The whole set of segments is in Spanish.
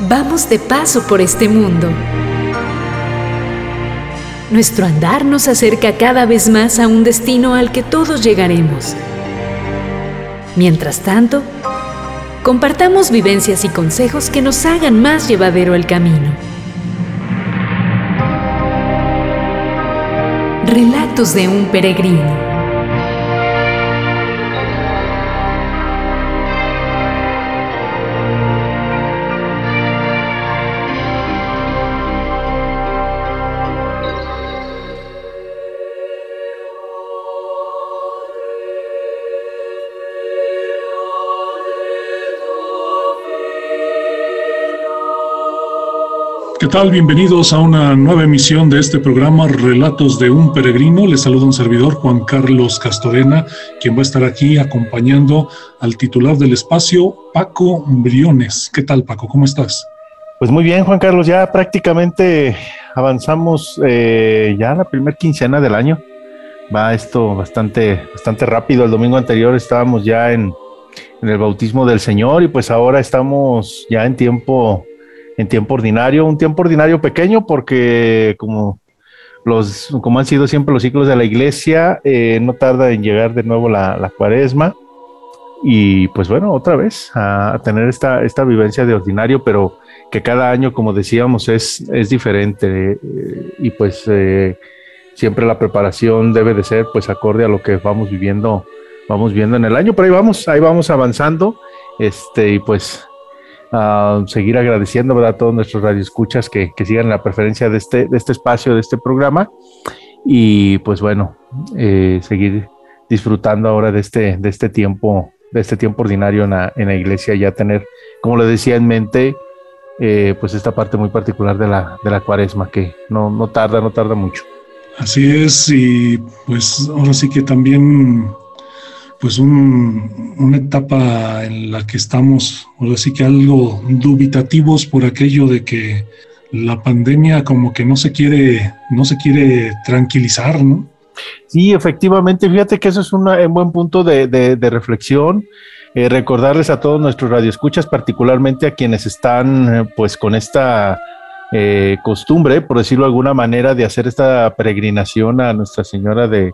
Vamos de paso por este mundo. Nuestro andar nos acerca cada vez más a un destino al que todos llegaremos. Mientras tanto, compartamos vivencias y consejos que nos hagan más llevadero el camino. Relatos de un peregrino. ¿Qué tal? Bienvenidos a una nueva emisión de este programa Relatos de un Peregrino. Les saluda un servidor, Juan Carlos Castorena, quien va a estar aquí acompañando al titular del espacio, Paco Briones. ¿Qué tal, Paco? ¿Cómo estás? Pues muy bien, Juan Carlos. Ya prácticamente avanzamos eh, ya la primera quincena del año. Va esto bastante, bastante rápido. El domingo anterior estábamos ya en, en el bautismo del Señor y pues ahora estamos ya en tiempo en tiempo ordinario, un tiempo ordinario pequeño porque como los, como han sido siempre los ciclos de la iglesia, eh, no tarda en llegar de nuevo la, cuaresma. Y pues bueno, otra vez a, tener esta, esta vivencia de ordinario, pero que cada año, como decíamos, es, es diferente eh, y pues eh, siempre la preparación debe de ser pues acorde a lo que vamos viviendo, vamos viendo en el año, pero ahí vamos, ahí vamos avanzando, este, y pues seguir agradeciendo a todos nuestros radioescuchas que, que sigan la preferencia de este, de este espacio, de este programa. Y pues bueno, eh, seguir disfrutando ahora de este, de este tiempo, de este tiempo ordinario en la, en la iglesia, ya tener, como le decía en mente, eh, pues esta parte muy particular de la, de la cuaresma, que no, no tarda, no tarda mucho. Así es, y pues ahora sí que también pues una etapa en la que estamos, ahora sí que algo dubitativos por aquello de que la pandemia como que no se quiere, no se quiere tranquilizar, ¿no? Sí, efectivamente, fíjate que eso es un buen punto de, reflexión. Eh, recordarles a todos nuestros radioescuchas, particularmente a quienes están eh, pues con esta eh, costumbre, por decirlo de alguna manera, de hacer esta peregrinación a Nuestra Señora de,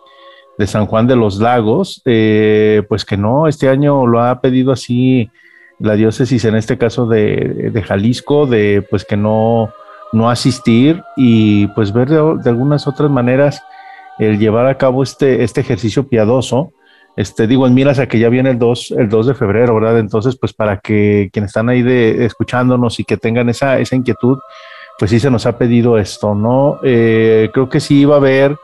de San Juan de los Lagos, eh, pues que no, este año lo ha pedido así la diócesis, en este caso de, Jalisco, de pues que no, no asistir y pues ver de, algunas otras maneras el llevar a cabo este, este ejercicio piadoso. Este, digo, en miras a que ya viene el 2, el 2 de febrero, ¿verdad? Entonces, pues para que quienes están ahí de, escuchándonos y que tengan esa, esa inquietud, pues sí se nos ha pedido esto, ¿no? Eh, creo que sí iba a haber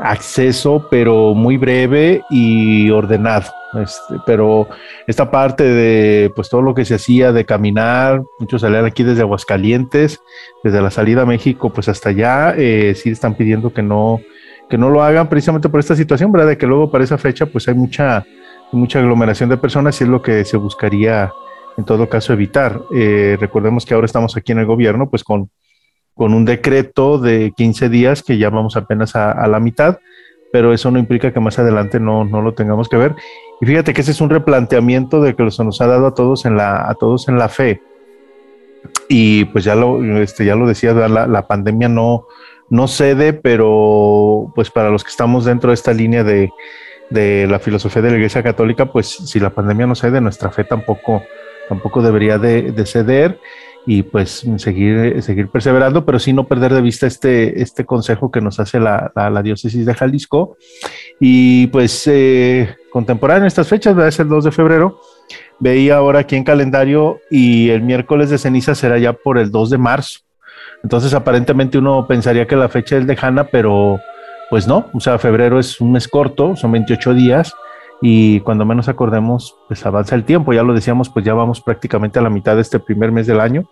acceso, pero muy breve y ordenado. Este, pero esta parte de pues todo lo que se hacía de caminar, muchos salían aquí desde Aguascalientes, desde la salida a México, pues hasta allá, eh, sí están pidiendo que no, que no lo hagan precisamente por esta situación, ¿verdad? De que luego para esa fecha pues hay mucha, mucha aglomeración de personas y es lo que se buscaría en todo caso evitar. Eh, recordemos que ahora estamos aquí en el gobierno pues con con un decreto de 15 días que ya vamos apenas a, la mitad, pero eso no implica que más adelante no, no, lo tengamos que ver. Y fíjate que ese es un replanteamiento de que se nos ha dado a todos en la, a todos en la fe. Y pues ya lo, este, ya lo decía, la, pandemia no, no cede, pero pues para los que estamos dentro de esta línea de, de la filosofía de la Iglesia Católica, pues si la pandemia no cede, nuestra fe tampoco, tampoco debería de, de ceder y pues seguir, seguir perseverando, pero sí no perder de vista este, este consejo que nos hace la, la, diócesis de Jalisco. Y pues eh, contemporáneo en estas fechas, es el 2 de febrero, veía ahora aquí en calendario y el miércoles de ceniza será ya por el 2 de marzo. Entonces aparentemente uno pensaría que la fecha es lejana, pero pues no, o sea, febrero es un mes corto, son 28 días y cuando menos acordemos, pues avanza el tiempo, ya lo decíamos, pues ya vamos prácticamente a la mitad de este primer mes del año.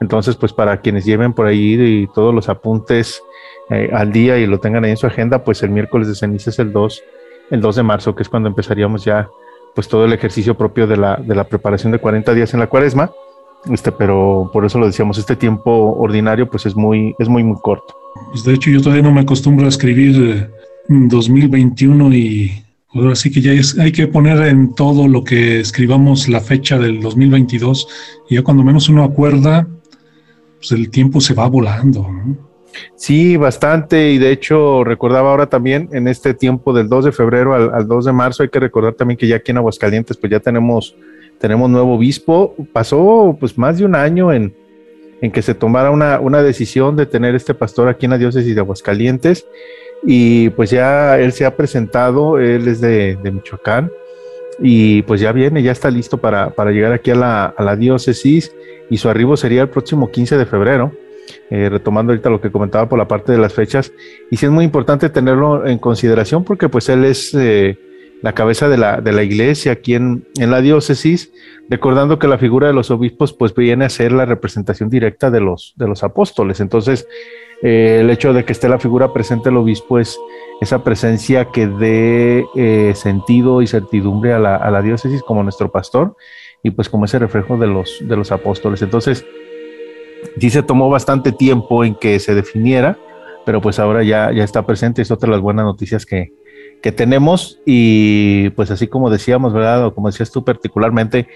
Entonces, pues para quienes lleven por ahí y todos los apuntes eh, al día y lo tengan ahí en su agenda, pues el miércoles de ceniza es el 2, el 2 de marzo, que es cuando empezaríamos ya pues todo el ejercicio propio de la, de la preparación de 40 días en la cuaresma. Este, pero por eso lo decíamos, este tiempo ordinario pues es muy, es muy, muy corto. Pues de hecho yo todavía no me acostumbro a escribir 2021 eh, y Ahora sí que ya hay que poner en todo lo que escribamos la fecha del 2022 y ya cuando menos uno acuerda, pues el tiempo se va volando. Sí, bastante. Y de hecho, recordaba ahora también en este tiempo del 2 de febrero al, 2 de marzo, hay que recordar también que ya aquí en Aguascalientes, pues ya tenemos, tenemos nuevo obispo. Pasó pues más de un año en, en que se tomara una, una decisión de tener este pastor aquí en la diócesis de Aguascalientes. Y pues ya él se ha presentado, él es de, Michoacán y pues ya viene, ya está listo para, para llegar aquí a la, a la, diócesis y su arribo sería el próximo 15 de febrero, eh, retomando ahorita lo que comentaba por la parte de las fechas. Y sí es muy importante tenerlo en consideración porque pues él es eh, la cabeza de la, de la iglesia aquí en, en, la diócesis, recordando que la figura de los obispos pues viene a ser la representación directa de los, de los apóstoles. Entonces, eh, el hecho de que esté la figura presente el obispo es esa presencia que dé eh, sentido y certidumbre a la, diócesis como nuestro pastor y pues como ese reflejo de los, de los apóstoles. Entonces, sí se tomó bastante tiempo en que se definiera, pero pues ahora ya, ya está presente, es otra de las buenas noticias que, que tenemos y pues así como decíamos, ¿verdad? O como decías tú particularmente,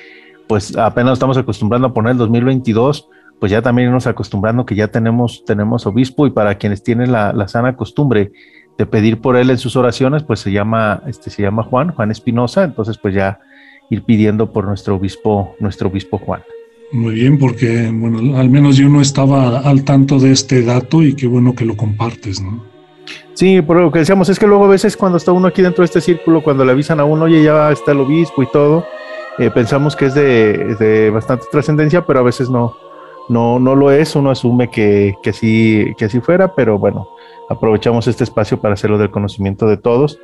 pues apenas estamos acostumbrando a poner el 2022 pues ya también nos acostumbrando que ya tenemos, tenemos obispo y para quienes tienen la, la, sana costumbre de pedir por él en sus oraciones, pues se llama, este, se llama Juan, Juan Espinosa, entonces pues ya ir pidiendo por nuestro obispo, nuestro obispo Juan. Muy bien, porque bueno, al menos yo no estaba al tanto de este dato y qué bueno que lo compartes, ¿no? Sí, por lo que decíamos, es que luego a veces cuando está uno aquí dentro de este círculo, cuando le avisan a uno, oye, ya está el obispo y todo, eh, pensamos que es de, de bastante trascendencia, pero a veces no, no, no lo es, uno asume que, que, sí, que así fuera, pero bueno, aprovechamos este espacio para hacerlo del conocimiento de todos.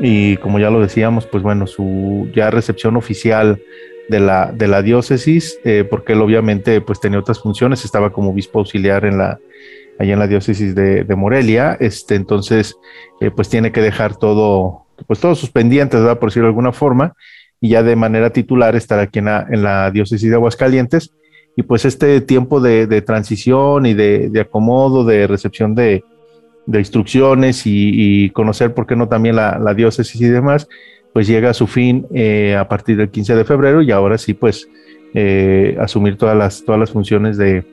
Y como ya lo decíamos, pues bueno, su ya recepción oficial de la, de la diócesis, eh, porque él obviamente pues tenía otras funciones, estaba como obispo auxiliar en la, allá en la diócesis de, de Morelia, este, entonces eh, pues tiene que dejar todo, pues todos sus pendientes, ¿verdad? por decirlo de alguna forma, y ya de manera titular estar aquí en la, en la diócesis de Aguascalientes y pues este tiempo de, transición y de, acomodo, de recepción de, instrucciones y, conocer, por qué no, también la, diócesis y demás, pues llega a su fin eh, a partir del 15 de febrero y ahora sí, pues eh, asumir todas las, todas las funciones de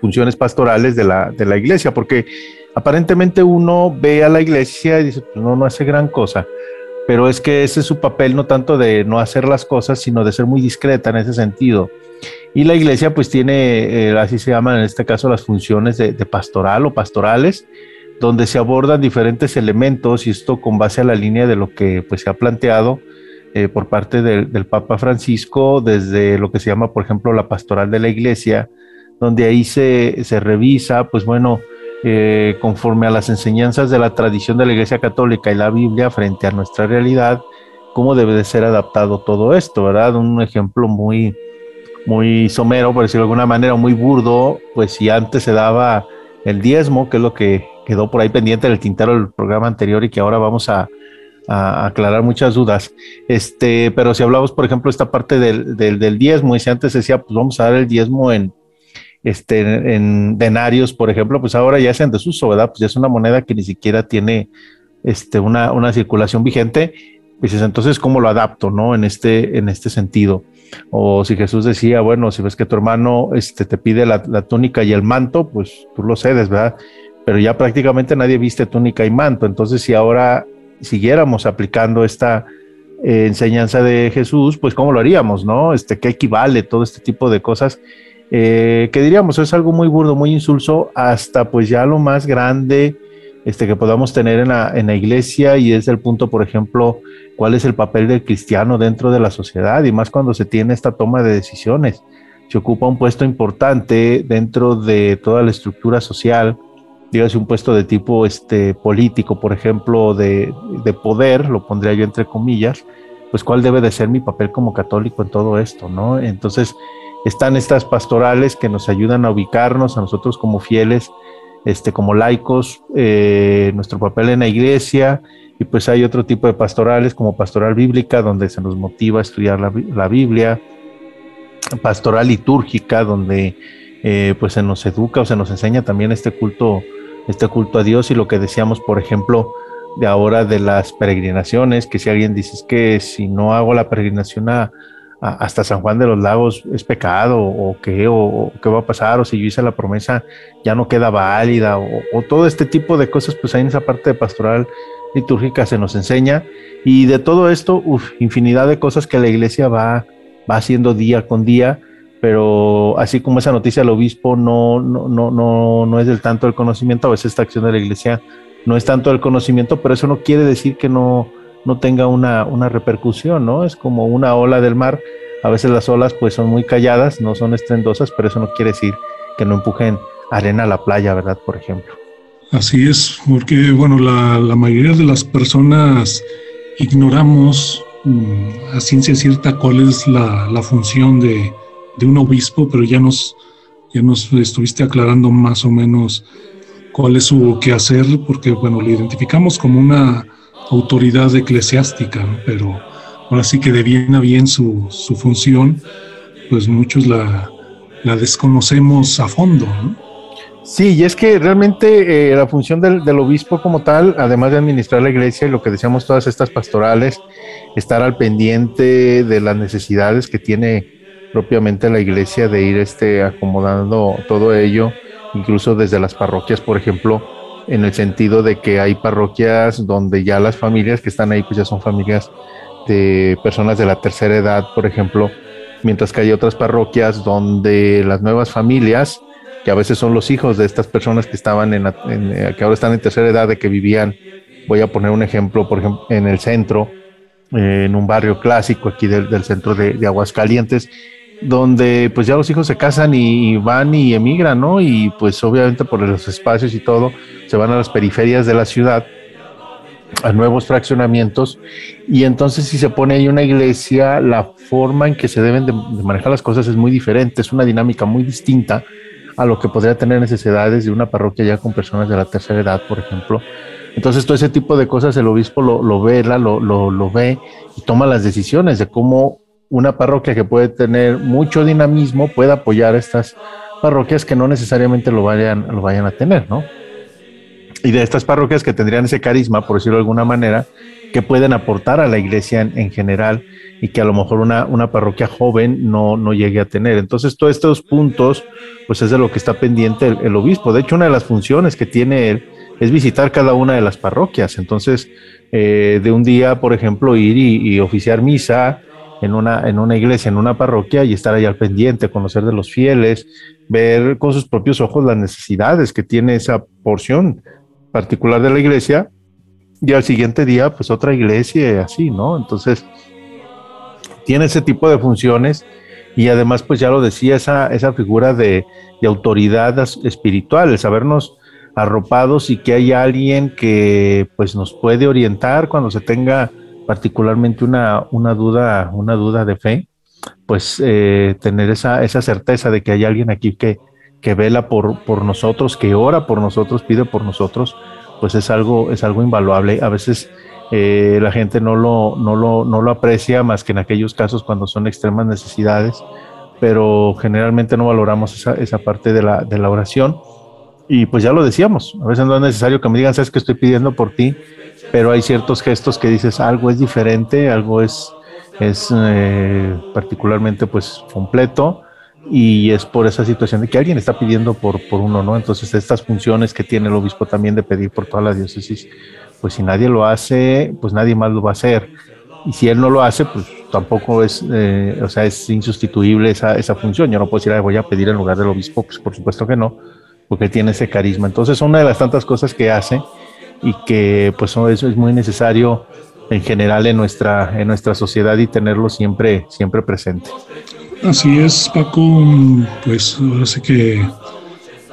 funciones pastorales de la, de la iglesia, porque aparentemente uno ve a la iglesia y dice, pues no, no hace gran cosa, pero es que ese es su papel, no tanto de no hacer las cosas, sino de ser muy discreta en ese sentido y la iglesia pues tiene, eh, así se llaman en este caso las funciones de, pastoral o pastorales, donde se abordan diferentes elementos y esto con base a la línea de lo que pues se ha planteado eh, por parte del, Papa Francisco desde lo que se llama por ejemplo la pastoral de la iglesia, donde ahí se, se revisa pues bueno, eh, conforme a las enseñanzas de la tradición de la Iglesia Católica y la Biblia frente a nuestra realidad, cómo debe de ser adaptado todo esto, ¿verdad? Un ejemplo muy, muy somero, por decirlo de alguna manera, muy burdo, pues si antes se daba el diezmo, que es lo que quedó por ahí pendiente del tintero del programa anterior y que ahora vamos a, aclarar muchas dudas. Este, pero si hablamos, por ejemplo, esta parte del, del, diezmo, y si antes decía, pues vamos a dar el diezmo en, este, en denarios, por ejemplo, pues ahora ya es en desuso, ¿verdad? Pues ya es una moneda que ni siquiera tiene este, una, una circulación vigente. Dices, entonces, ¿cómo lo adapto, no? En este, en este sentido. O si Jesús decía, bueno, si ves que tu hermano este, te pide la, túnica y el manto, pues tú lo cedes, ¿verdad? Pero ya prácticamente nadie viste túnica y manto. Entonces, si ahora siguiéramos aplicando esta eh, enseñanza de Jesús, pues ¿cómo lo haríamos, no? Este, ¿Qué equivale todo este tipo de cosas? Eh, que diríamos, es algo muy burdo, muy insulso, hasta pues ya lo más grande este, que podamos tener en la, en la iglesia y es el punto, por ejemplo, cuál es el papel del cristiano dentro de la sociedad y más cuando se tiene esta toma de decisiones. Se ocupa un puesto importante dentro de toda la estructura social, dígase un puesto de tipo este, político, por ejemplo, de, de poder, lo pondría yo entre comillas, pues cuál debe de ser mi papel como católico en todo esto, ¿no? Entonces están estas pastorales que nos ayudan a ubicarnos a nosotros como fieles este, como laicos, eh, nuestro papel en la iglesia, y pues hay otro tipo de pastorales como pastoral bíblica, donde se nos motiva a estudiar la, Biblia, pastoral litúrgica, donde eh, pues se nos educa o se nos enseña también este culto, este culto a Dios y lo que decíamos, por ejemplo, de ahora de las peregrinaciones, que si alguien dice que si no hago la peregrinación a, hasta San Juan de los Lagos es pecado o qué, o, qué va a pasar, o si yo hice la promesa ya no queda válida, o, todo este tipo de cosas, pues ahí en esa parte de pastoral litúrgica se nos enseña. Y de todo esto, uf, infinidad de cosas que la iglesia va, va haciendo día con día, pero así como esa noticia del obispo no, no, no, no, no es del tanto el conocimiento, a veces esta acción de la iglesia no es tanto el conocimiento, pero eso no quiere decir que no no tenga una, una repercusión, ¿no? Es como una ola del mar. A veces las olas pues son muy calladas, no son estrendosas, pero eso no quiere decir que no empujen arena a la playa, ¿verdad? Por ejemplo. Así es, porque bueno, la, mayoría de las personas ignoramos mm, a ciencia cierta cuál es la, función de, un obispo, pero ya nos, ya nos estuviste aclarando más o menos cuál es su quehacer, porque bueno, le identificamos como una autoridad eclesiástica, pero ahora sí que de bien a bien su, su función, pues muchos la, la desconocemos a fondo. Sí, y es que realmente eh, la función del, del, obispo como tal, además de administrar la iglesia y lo que decíamos todas estas pastorales, estar al pendiente de las necesidades que tiene propiamente la iglesia de ir este, acomodando todo ello, incluso desde las parroquias, por ejemplo, en el sentido de que hay parroquias donde ya las familias que están ahí pues ya son familias de personas de la tercera edad, por ejemplo, mientras que hay otras parroquias donde las nuevas familias, que a veces son los hijos de estas personas que estaban en, eh, que ahora están en tercera edad, de que vivían, voy a poner un ejemplo, por ejemplo, en el centro, en un barrio clásico aquí del, centro de Aguascalientes, donde pues ya los hijos se casan y van y emigran, ¿no? Y pues obviamente por los espacios y todo, se van a las periferias de la ciudad, a nuevos fraccionamientos, y entonces si se pone ahí una iglesia, la forma en que se deben de, manejar las cosas es muy diferente, es una dinámica muy distinta a lo que podría tener necesidades de una parroquia ya con personas de la tercera edad, por ejemplo. Entonces todo ese tipo de cosas el obispo lo, lo ve, lo, lo, lo ve y toma las decisiones de cómo una parroquia que puede tener mucho dinamismo puede apoyar a estas parroquias que no necesariamente lo vayan, lo vayan a tener, ¿no? Y de estas parroquias que tendrían ese carisma, por decirlo de alguna manera, que pueden aportar a la iglesia en, general y que a lo mejor una, una parroquia joven no, no, llegue a tener. Entonces, todos estos puntos, pues es de lo que está pendiente el, obispo. De hecho, una de las funciones que tiene él es visitar cada una de las parroquias. Entonces, eh, de un día, por ejemplo, ir y oficiar misa, en una, en una iglesia, en una parroquia y estar ahí al pendiente, conocer de los fieles, ver con sus propios ojos las necesidades que tiene esa porción particular de la iglesia y al siguiente día pues otra iglesia así, ¿no? Entonces tiene ese tipo de funciones y además pues ya lo decía esa, esa figura de, de autoridad espiritual, el sabernos arropados y que hay alguien que pues nos puede orientar cuando se tenga particularmente una, una, duda, una duda de fe, pues eh, tener esa, esa certeza de que hay alguien aquí que, que vela por, por nosotros, que ora por nosotros, pide por nosotros, pues es algo, es algo invaluable. A veces eh, la gente no lo, no, lo, no lo aprecia más que en aquellos casos cuando son extremas necesidades, pero generalmente no valoramos esa, esa parte de la, de la oración. Y pues ya lo decíamos, a veces no es necesario que me digan, sabes que estoy pidiendo por ti, pero hay ciertos gestos que dices algo es diferente, algo es, eh, particularmente pues completo y es por esa situación de que alguien está pidiendo por, por uno, ¿no? Entonces estas funciones que tiene el obispo también de pedir por toda la diócesis, pues si nadie lo hace, pues nadie más lo va a hacer. Y si él no lo hace, pues tampoco es, eh, o sea, es insustituible esa, esa función. Yo no puedo decir, voy a pedir en lugar del obispo, pues por supuesto que no, porque tiene ese carisma. Entonces, una de las tantas cosas que hace y que pues eso es muy necesario en general en nuestra, en nuestra sociedad y tenerlo siempre, siempre presente. Así es, Paco, pues ahora sí que,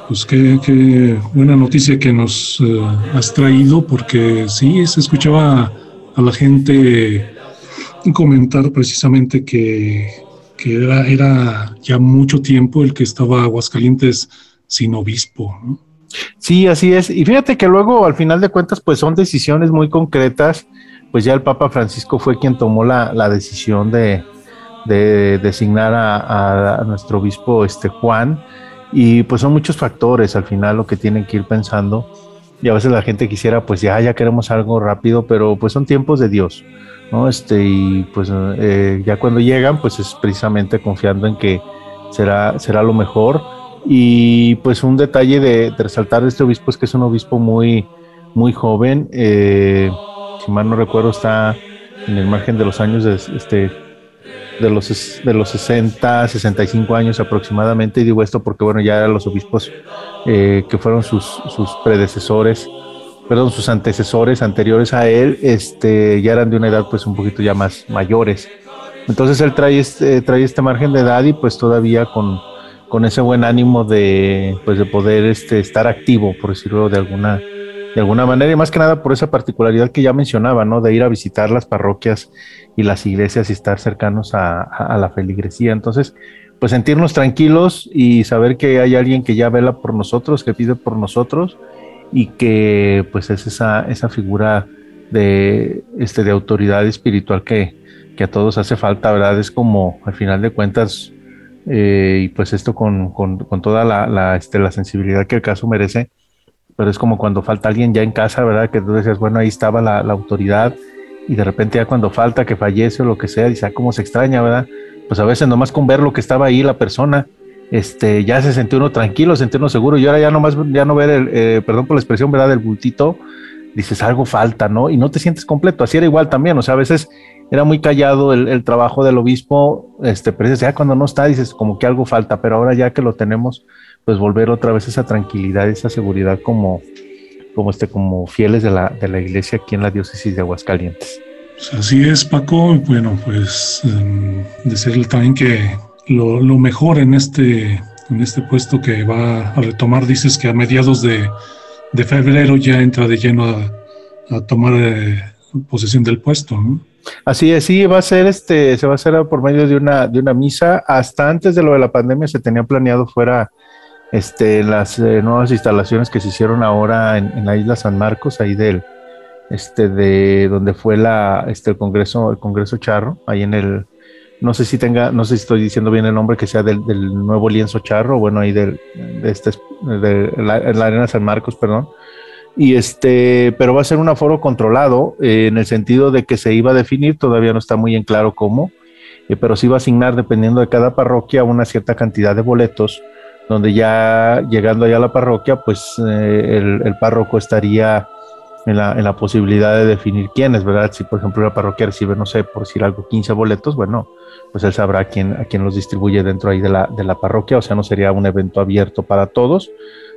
pues qué, buena noticia que nos eh, has traído, porque sí, se escuchaba a la gente comentar precisamente que, que era, era ya mucho tiempo el que estaba Aguascalientes sin obispo, ¿no? Sí, así es. Y fíjate que luego, al final de cuentas, pues son decisiones muy concretas. Pues ya el Papa Francisco fue quien tomó la, decisión de, designar a, nuestro obispo este Juan. Y pues son muchos factores al final lo que tienen que ir pensando. y a veces la gente quisiera, pues ya, ya queremos algo rápido, pero pues son tiempos de Dios, ¿no? Este, y pues eh, ya cuando llegan, pues es precisamente confiando en que será, será lo mejor. Y pues un detalle de, resaltar de este obispo es que es un obispo muy, muy joven, eh, si mal no recuerdo, está en el margen de los años de, este, de los, de los 60, 65 años aproximadamente, y digo esto porque, bueno, ya los obispos eh, que fueron sus, sus, predecesores, perdón, sus antecesores anteriores a él, este, ya eran de una edad pues un poquito ya más mayores. Entonces él trae este, trae este margen de edad y pues todavía con, con ese buen ánimo de, pues de poder este, estar activo, por decirlo de alguna, de alguna manera, y más que nada por esa particularidad que ya mencionaba, ¿no? De ir a visitar las parroquias y las iglesias y estar cercanos a, la feligresía. Entonces, pues sentirnos tranquilos y saber que hay alguien que ya vela por nosotros, que pide por nosotros y que pues es esa, esa figura de, este, de autoridad espiritual que, que a todos hace falta, ¿verdad? Es como, al final de cuentas, eh, y pues esto con, con, con toda la, este, la sensibilidad que el caso merece, pero es como cuando falta alguien ya en casa, ¿verdad? Que tú decías, bueno, ahí estaba la, autoridad y de repente ya cuando falta que fallece o lo que sea, dice, ah, cómo se extraña, ¿verdad? Pues a veces nomás con ver lo que estaba ahí la persona, este, ya se sintió uno tranquilo, se sintió uno seguro y ahora ya nomás, ya no ver el, eh, perdón por la expresión, ¿verdad? Del bultito, dices, algo falta, ¿no? Y no te sientes completo, así era igual también, o sea, a veces era muy callado el, el trabajo del obispo, este, pero ya cuando no está, dices, como que algo falta, pero ahora ya que lo tenemos, pues volver otra vez esa tranquilidad, esa seguridad como, como, este, como fieles de la, de la iglesia aquí en la diócesis de Aguascalientes. Así es, Paco. Bueno, pues um, decirle también que lo, lo, mejor en este, en este puesto que va a retomar, dices que a mediados de, de febrero ya entra de lleno a, tomar eh, posesión del puesto, ¿no? Así es, sí, va a ser este, se va a hacer por medio de una, de una misa. Hasta antes de lo de la pandemia se tenía planeado fuera este, las eh, nuevas instalaciones que se hicieron ahora en, la isla San Marcos, ahí del, este, de donde fue la, este, el Congreso, el Congreso Charro, ahí en el, no sé si tenga, no sé si estoy diciendo bien el nombre, que sea del, del nuevo lienzo charro, bueno, ahí del, de este, de la, arena San Marcos, perdón. Y este, pero va a ser un aforo controlado eh, en el sentido de que se iba a definir, todavía no está muy en claro cómo, eh, pero sí va a asignar, dependiendo de cada parroquia, una cierta cantidad de boletos donde ya llegando allá a la parroquia, pues eh, el, el, párroco estaría en la, en la, posibilidad de definir quiénes, ¿verdad? Si por ejemplo la parroquia recibe, no sé, por decir algo, 15 boletos, bueno, pues él sabrá quién, a quién los distribuye dentro ahí de la, de la parroquia, o sea, no sería un evento abierto para todos,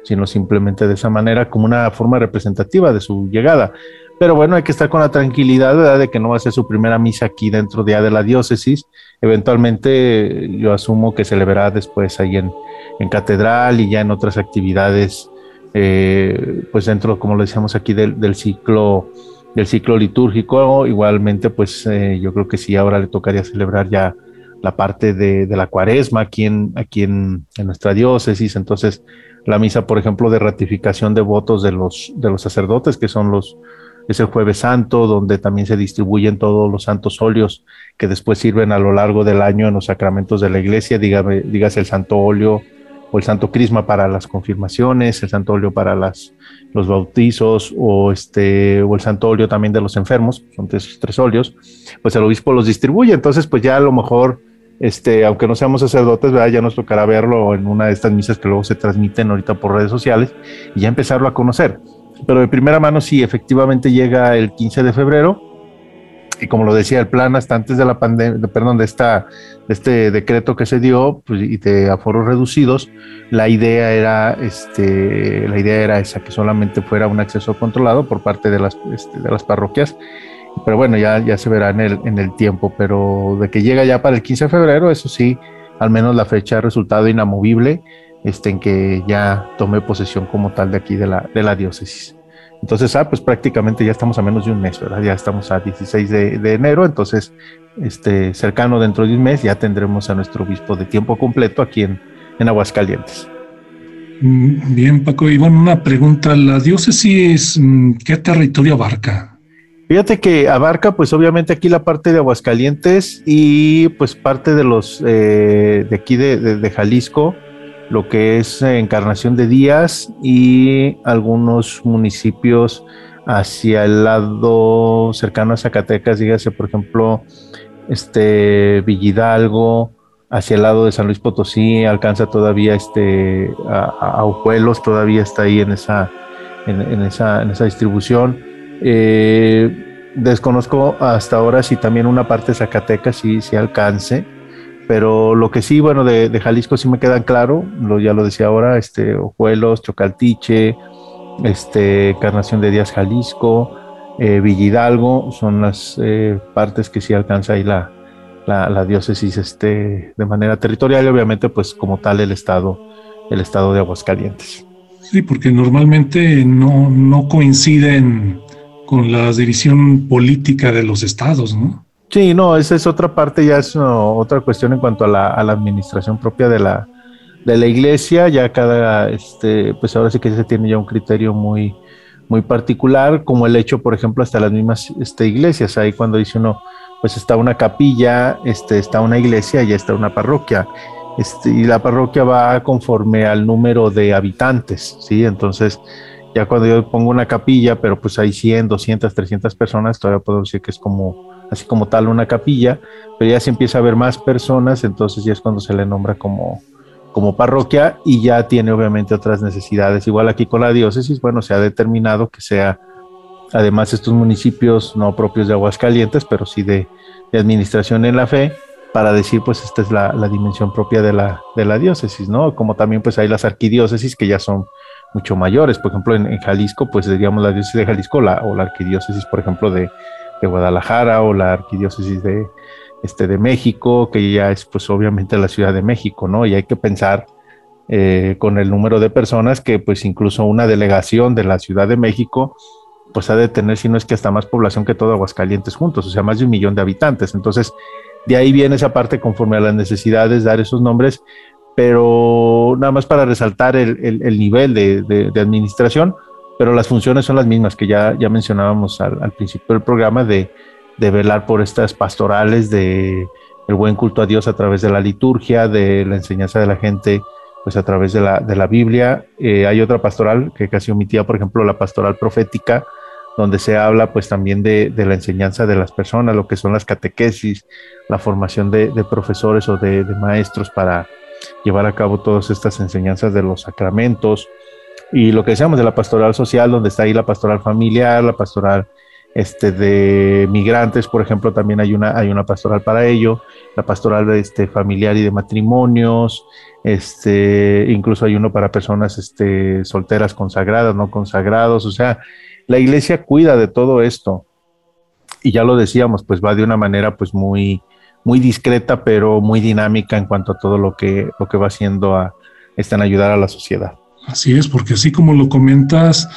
sino simplemente de esa manera como una forma representativa de su llegada. Pero bueno, hay que estar con la tranquilidad ¿verdad? de que no va a ser su primera misa aquí dentro de, de la diócesis. Eventualmente yo asumo que se le verá después ahí en, en catedral y ya en otras actividades, eh, pues dentro, como lo decíamos aquí, del, del, ciclo del ciclo litúrgico. Igualmente, pues eh, yo creo que sí, ahora le tocaría celebrar ya la parte de, la cuaresma aquí, en, aquí en, en, nuestra diócesis. Entonces, la misa, por ejemplo, de ratificación de votos de los, de los sacerdotes, que son los, es el jueves santo, donde también se distribuyen todos los santos óleos que después sirven a lo largo del año en los sacramentos de la iglesia, dígame, dígase el santo óleo o el santo crisma para las confirmaciones, el santo óleo para los bautizos o, este, o el santo óleo también de los enfermos, son tres, tres óleos, pues el obispo los distribuye. Entonces, pues ya a lo mejor, este, aunque no seamos sacerdotes, ¿verdad? ya nos tocará verlo en una de estas misas que luego se transmiten ahorita por redes sociales y ya empezarlo a conocer. Pero de primera mano, sí, efectivamente llega el 15 de febrero y como lo decía, el plan hasta antes de la pandemia, perdón, de, esta, este decreto que se dio pues, y de aforos reducidos, la idea era, este, la idea era esa, que solamente fuera un acceso controlado por parte de las, este, de las parroquias. Pero bueno, ya, ya se verá en el, en el tiempo, pero de que llega ya para el 15 de febrero, eso sí, al menos la fecha ha resultado inamovible, este, en que ya tome posesión como tal de aquí de la, de la diócesis. Entonces, ah, pues prácticamente ya estamos a menos de un mes, ¿verdad? Ya estamos a 16 de, de, enero, entonces, este, cercano dentro de un mes ya tendremos a nuestro obispo de tiempo completo aquí en, en Aguascalientes. Mm, bien, Paco. Y bueno, una pregunta, ¿la diócesis mm, qué territorio abarca? Fíjate que abarca, pues obviamente aquí la parte de Aguascalientes y pues parte de los, eh, de aquí de, de, de Jalisco, lo que es Encarnación de Díaz y algunos municipios hacia el lado cercano a Zacatecas, dígase por ejemplo, este Villidalgo, hacia el lado de San Luis Potosí, alcanza todavía este a, Ojuelos, todavía está ahí en esa, en, esa, en esa distribución. Eh, desconozco hasta ahora si también una parte de Zacatecas sí, sí alcance, pero lo que sí, bueno, de, Jalisco sí me queda claro, lo, ya lo decía ahora, este, Ojuelos, Chocaltiche, este, Carnación de Díaz Jalisco, eh, Villidalgo, son las eh, partes que sí alcanza ahí la, la, diócesis este, de manera territorial y obviamente pues como tal el estado, el estado de Aguascalientes. Sí, porque normalmente no, no coinciden con la división política de los estados, ¿no? Sí, no, esa es otra parte, ya es otra cuestión en cuanto a la, a la administración propia de la, de la iglesia, ya cada, este, pues ahora sí que se tiene ya un criterio muy, muy particular, como el hecho, por ejemplo, hasta las mismas este, iglesias, ahí cuando dice uno, pues está una capilla, este, está una iglesia y está una parroquia. Este, y la parroquia va conforme al número de habitantes, ¿sí? Entonces, ya cuando yo pongo una capilla, pero pues hay 100, 200, 300 personas, todavía puedo decir que es como, así como tal una capilla, pero ya se empieza a ver más personas, entonces ya es cuando se le nombra como, como parroquia y ya tiene obviamente otras necesidades. Igual aquí con la diócesis, bueno, se ha determinado que sea Además, estos municipios no propios de Aguascalientes, pero sí de, administración en la fe, para decir, pues esta es la, dimensión propia de la, de la, diócesis, ¿no? Como también pues hay las arquidiócesis que ya son mucho mayores, por ejemplo en, Jalisco, pues diríamos la diócesis de Jalisco la, o la arquidiócesis, por ejemplo, de, Guadalajara o la arquidiócesis de, este, de México, que ya es pues obviamente la Ciudad de México, ¿no? Y hay que pensar eh, con el número de personas que pues incluso una delegación de la Ciudad de México, pues ha de tener, si no es que hasta más población que todo Aguascalientes juntos, o sea, más de un millón de habitantes. Entonces, de ahí viene esa parte conforme a las necesidades, dar esos nombres, pero nada más para resaltar el, nivel de, administración, pero las funciones son las mismas que ya, ya mencionábamos al, principio del programa, de, velar por estas pastorales, de el buen culto a Dios a través de la liturgia, de la enseñanza de la gente pues a través de la, de la Biblia. Eh, hay otra pastoral que casi omitía, por ejemplo, la pastoral profética, donde se habla pues también de, de, la enseñanza de las personas, lo que son las catequesis, la formación de, de profesores o de, maestros para llevar a cabo todas estas enseñanzas de los sacramentos y lo que decíamos de la pastoral social, donde está ahí la pastoral familiar, la pastoral este, de migrantes, por ejemplo, también hay una, hay una pastoral para ello, la pastoral este, familiar y de matrimonios, este, incluso hay uno para personas este, solteras consagradas, no consagrados, o sea, la iglesia cuida de todo esto. Y ya lo decíamos, pues va de una manera pues muy, muy discreta, pero muy dinámica en cuanto a todo lo que, lo que va haciendo a, en ayudar a la sociedad. Así es, porque así como lo comentas,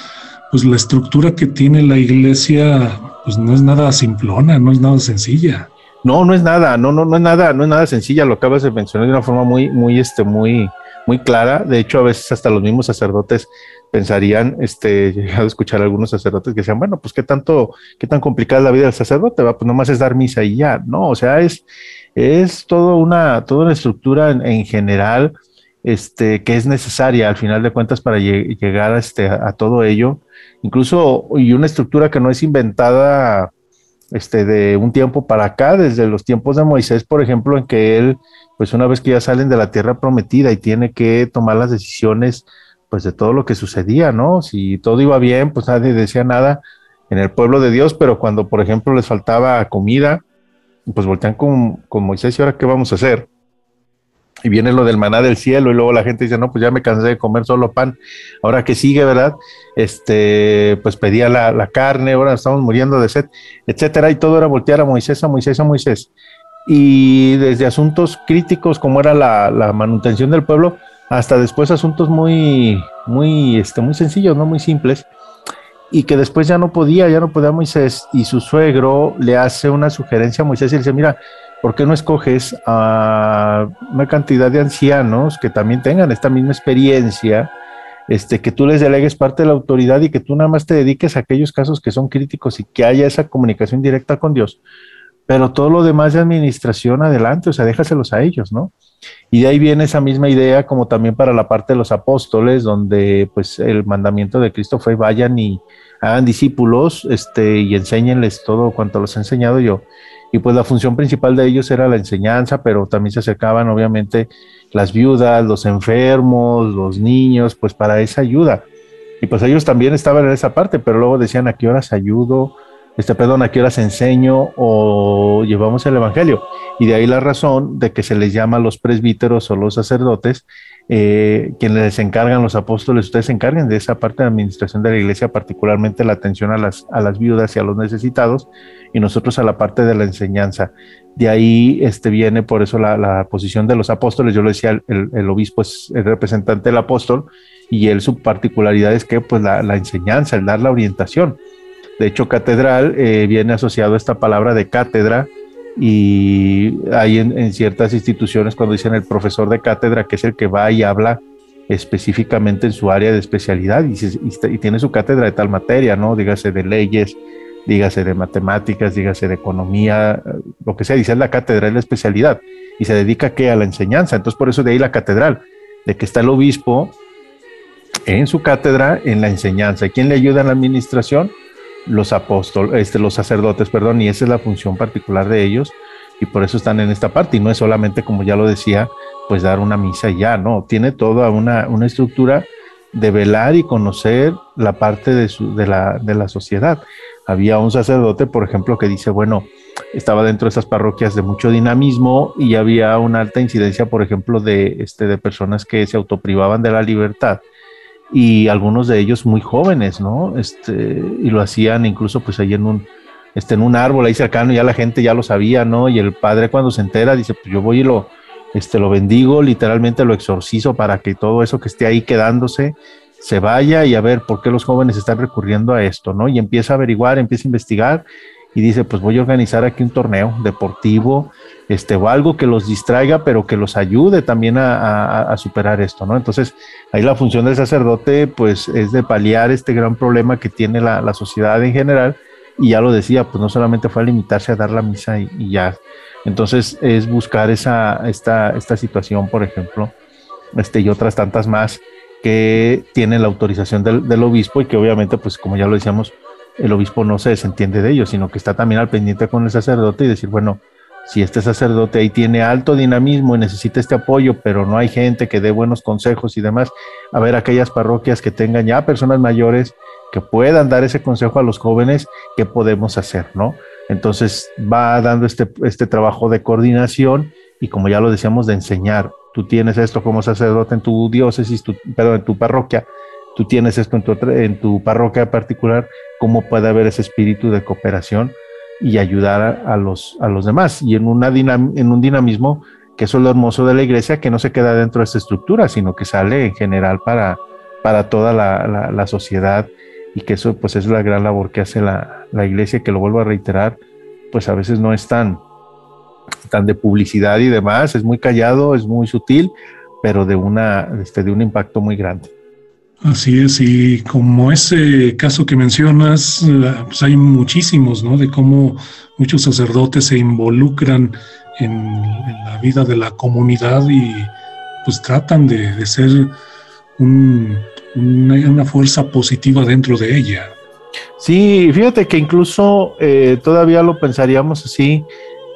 pues la estructura que tiene la iglesia, pues no es nada simplona, no es nada sencilla. No, no es nada, no, no, no es nada, no es nada sencilla, lo acabas de mencionar de una forma muy, muy, este, muy, muy clara. De hecho, a veces hasta los mismos sacerdotes pensarían, este, llegado a escuchar a algunos sacerdotes que decían, bueno, pues qué tanto, qué tan complicada es la vida del sacerdote, va, pues nomás es dar misa y ya, no, o sea, es, es una, toda una estructura en, general, este, que es necesaria al final de cuentas para llegar a, este, a, todo ello, incluso, y una estructura que no es inventada, este, de un tiempo para acá, desde los tiempos de Moisés, por ejemplo, en que él, pues una vez que ya salen de la tierra prometida y tiene que tomar las decisiones, pues de todo lo que sucedía, ¿no? Si todo iba bien, pues nadie decía nada en el pueblo de Dios, pero cuando, por ejemplo, les faltaba comida, pues voltean con, con Moisés y ahora qué vamos a hacer. Y viene lo del maná del cielo y luego la gente dice, no, pues ya me cansé de comer solo pan. Ahora que sigue, ¿verdad? Este, pues pedía la, la carne, ahora estamos muriendo de sed, etcétera. Y todo era voltear a Moisés, a Moisés, a Moisés. Y desde asuntos críticos como era la, la manutención del pueblo, hasta después asuntos muy, muy, este, muy sencillos, no muy simples, y que después ya no podía, ya no podía Moisés, y su suegro le hace una sugerencia a Moisés y dice, mira, ¿por qué no escoges a una cantidad de ancianos que también tengan esta misma experiencia? Este, que tú les delegues parte de la autoridad y que tú nada más te dediques a aquellos casos que son críticos y que haya esa comunicación directa con Dios pero todo lo demás de administración adelante, o sea, déjaselos a ellos, ¿no? Y de ahí viene esa misma idea como también para la parte de los apóstoles, donde pues el mandamiento de Cristo fue vayan y hagan discípulos este, y enséñenles todo cuanto los he enseñado yo. Y pues la función principal de ellos era la enseñanza, pero también se acercaban obviamente las viudas, los enfermos, los niños, pues para esa ayuda. Y pues ellos también estaban en esa parte, pero luego decían a qué horas ayudo, este, perdón, a qué horas enseño o llevamos el Evangelio. Y de ahí la razón de que se les llama los presbíteros o los sacerdotes, eh, quienes les encargan los apóstoles, ustedes se encarguen de esa parte de administración de la iglesia, particularmente la atención a las, a las viudas y a los necesitados, y nosotros a la parte de la enseñanza. De ahí este, viene por eso la, posición de los apóstoles. Yo lo decía, el, obispo es el representante del apóstol y él su particularidad es que pues la, la enseñanza, el dar la orientación. De hecho, catedral eh, viene asociado a esta palabra de cátedra y hay en, ciertas instituciones cuando dicen el profesor de cátedra, que es el que va y habla específicamente en su área de especialidad y, tiene su cátedra de tal materia, ¿no? Dígase de leyes, dígase de matemáticas, dígase de economía, lo que sea, dice la cátedra, es la especialidad y se dedica ¿qué? a la enseñanza. Entonces, por eso de ahí la catedral, de que está el obispo en su cátedra en la enseñanza. ¿Y quién le ayuda en la administración? Los apóstoles, este, los sacerdotes, perdón, y esa es la función particular de ellos, y por eso están en esta parte, y no es solamente, como ya lo decía, pues dar una misa y ya, no, tiene toda una, una estructura de velar y conocer la parte de, su, de, la, de la sociedad. Había un sacerdote, por ejemplo, que dice, bueno, estaba dentro de esas parroquias de mucho dinamismo y había una alta incidencia, por ejemplo, de, este, de personas que se autoprivaban de la libertad y algunos de ellos muy jóvenes, ¿no? Este, y lo hacían incluso pues ahí en un, este, en un árbol ahí cercano, ya la gente ya lo sabía, ¿no? Y el padre cuando se entera dice, pues yo voy y lo, este, lo bendigo, literalmente lo exorcizo para que todo eso que esté ahí quedándose se vaya y a ver por qué los jóvenes están recurriendo a esto, ¿no? Y empieza a averiguar, empieza a investigar y dice, pues voy a organizar aquí un torneo deportivo, este, o algo que los distraiga, pero que los ayude también a, superar esto, ¿no? Entonces, ahí la función del sacerdote, pues, es de paliar este gran problema que tiene la, sociedad en general, y ya lo decía, pues no solamente fue a limitarse a dar la misa y, ya. Entonces, es buscar esa, esta, esta situación, por ejemplo, este, y otras tantas más que tienen la autorización del, del obispo y que obviamente, pues, como ya lo decíamos, el obispo no se desentiende de ello, sino que está también al pendiente con el sacerdote y decir, bueno, si este sacerdote ahí tiene alto dinamismo y necesita este apoyo, pero no hay gente que dé buenos consejos y demás, a ver aquellas parroquias que tengan ya personas mayores que puedan dar ese consejo a los jóvenes, ¿qué podemos hacer? ¿no? Entonces va dando este, este trabajo de coordinación y como ya lo decíamos, de enseñar. Tú tienes esto como sacerdote en tu diócesis, tu, perdón, en tu parroquia, tú tienes esto en tu, en tu parroquia particular, cómo puede haber ese espíritu de cooperación y ayudar a, los, a los demás. Y en, una en un dinamismo, que eso es lo hermoso de la iglesia, que no se queda dentro de esta estructura, sino que sale en general para, para toda la, la, sociedad y que eso pues es la gran labor que hace la, la, iglesia, que lo vuelvo a reiterar, pues a veces no es tan, tan de publicidad y demás, es muy callado, es muy sutil, pero de, una, este, de un impacto muy grande. Así es, y como ese caso que mencionas, pues hay muchísimos, ¿no? De cómo muchos sacerdotes se involucran en, la vida de la comunidad y pues tratan de, ser una, fuerza positiva dentro de ella. Sí, fíjate que incluso eh, todavía lo pensaríamos así,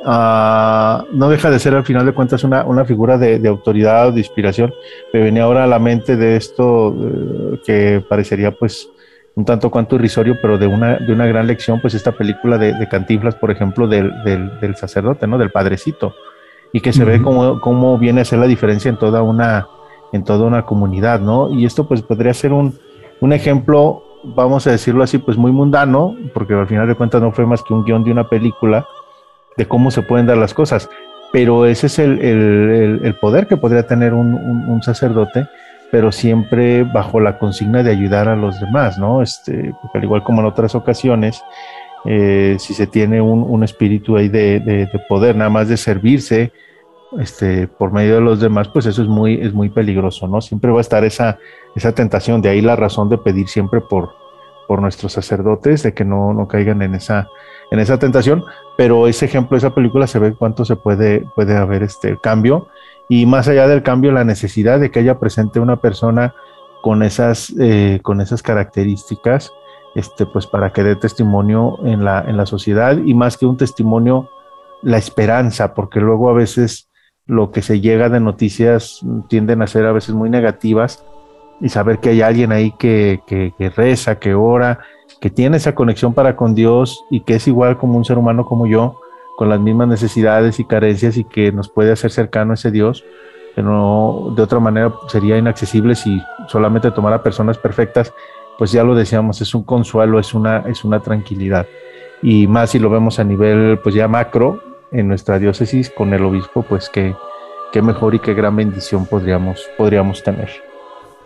Ah, no deja de ser al final de cuentas una, una figura de, autoridad o de inspiración. Me venía ahora a la mente de esto eh, que parecería pues un tanto cuanto irrisorio, pero de una, de una gran lección, pues esta película de, de Cantinflas, por ejemplo, del, del, sacerdote, ¿no? Del padrecito, y que se ve cómo, cómo, viene a ser la diferencia en toda una, en toda una comunidad, ¿no? Y esto pues podría ser un, un ejemplo, vamos a decirlo así, pues muy mundano, porque al final de cuentas no fue más que un guion de una película, de cómo se pueden dar las cosas. Pero ese es el, poder que podría tener un, sacerdote, pero siempre bajo la consigna de ayudar a los demás, ¿no? Este, porque al igual como en otras ocasiones, eh, si se tiene un, espíritu ahí de, poder, nada más de servirse este, por medio de los demás, pues eso es muy, es muy peligroso, ¿no? Siempre va a estar esa, esa tentación, de ahí la razón de pedir siempre por, por nuestros sacerdotes de que no, no caigan en esa, en esa tentación, pero ese ejemplo, esa película se ve cuánto se puede, puede haber este cambio. Y más allá del cambio, la necesidad de que haya presente una persona con esas, eh, con esas características, este, pues para que dé testimonio en la, en la sociedad y más que un testimonio, la esperanza, porque luego a veces lo que se llega de noticias tienden a ser a veces muy negativas y saber que hay alguien ahí que, que, que reza, que ora, que tiene esa conexión para con Dios y que es igual como un ser humano como yo, con las mismas necesidades y carencias y que nos puede hacer cercano a ese Dios, que no de otra manera sería inaccesible si solamente tomara personas perfectas, pues ya lo decíamos, es un consuelo, es una, es una tranquilidad. Y más si lo vemos a nivel pues ya macro en nuestra diócesis con el obispo, pues qué, qué mejor y qué gran bendición podríamos, podríamos tener.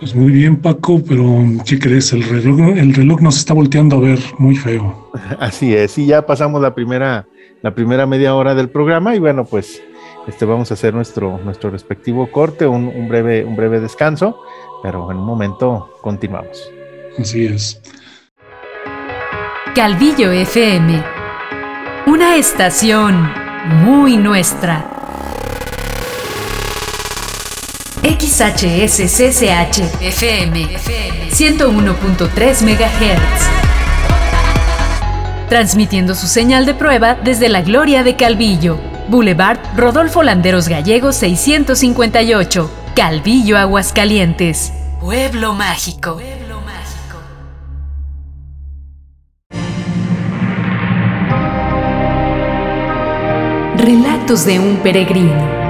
Pues muy bien, Paco, pero ¿qué crees? El reloj, el reloj nos está volteando a ver muy feo. Así es, y ya pasamos la primera, la primera media hora del programa, y bueno, pues este, vamos a hacer nuestro, nuestro respectivo corte, un, un, breve, un breve descanso, pero en un momento continuamos. Así es. Calvillo FM, una estación muy nuestra. XHSCCH FM 101.3 MHz. Transmitiendo su señal de prueba desde la Gloria de Calvillo, Boulevard Rodolfo Landeros Gallegos 658, Calvillo, Aguascalientes. Pueblo mágico. Relatos de un peregrino.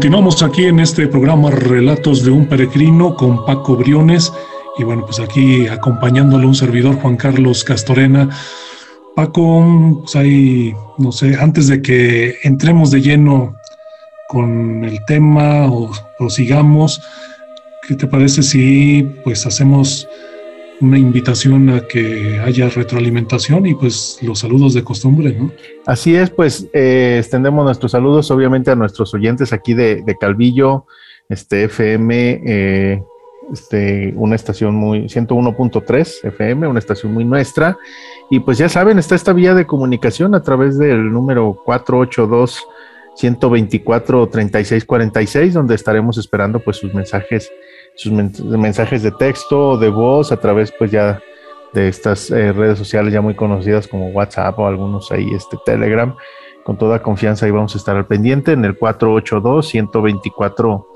Continuamos aquí en este programa Relatos de un Peregrino con Paco Briones y bueno, pues aquí acompañándole un servidor Juan Carlos Castorena. Paco, pues ahí, no sé, antes de que entremos de lleno con el tema o prosigamos, ¿qué te parece si pues hacemos una invitación a que haya retroalimentación y pues los saludos de costumbre, ¿no? Así es, pues eh, extendemos nuestros saludos obviamente a nuestros oyentes aquí de, de Calvillo, este FM, eh, este, una estación muy 101.3 FM, una estación muy nuestra. Y pues ya saben, está esta vía de comunicación a través del número 482 124 3646, donde estaremos esperando pues sus mensajes sus mensajes de texto o de voz a través pues ya de estas eh, redes sociales ya muy conocidas como WhatsApp o algunos ahí, este Telegram. Con toda confianza ahí vamos a estar al pendiente en el 482-124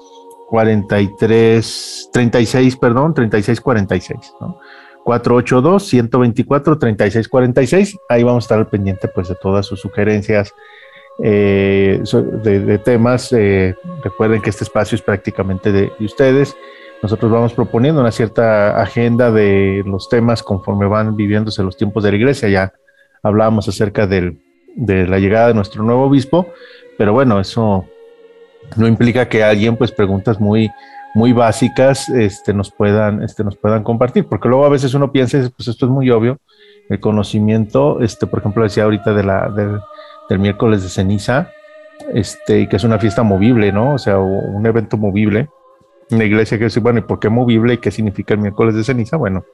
43 36, perdón, 36 46, ¿no? 482-124-3646. Ahí vamos a estar al pendiente pues de todas sus sugerencias eh, de, temas. Eh, recuerden que este espacio es prácticamente de ustedes nosotros vamos proponiendo una cierta agenda de los temas conforme van viviéndose los tiempos de la iglesia. Ya hablábamos acerca del, de la llegada de nuestro nuevo obispo, pero bueno, eso no implica que alguien pues preguntas muy muy básicas este, nos puedan este, nos puedan compartir porque luego a veces uno piensa pues esto es muy obvio el conocimiento este por ejemplo decía ahorita de la de, del miércoles de ceniza este que es una fiesta movible no o sea un evento movible una iglesia que dice, bueno, ¿y por qué movible y qué significa el miércoles de ceniza? Bueno,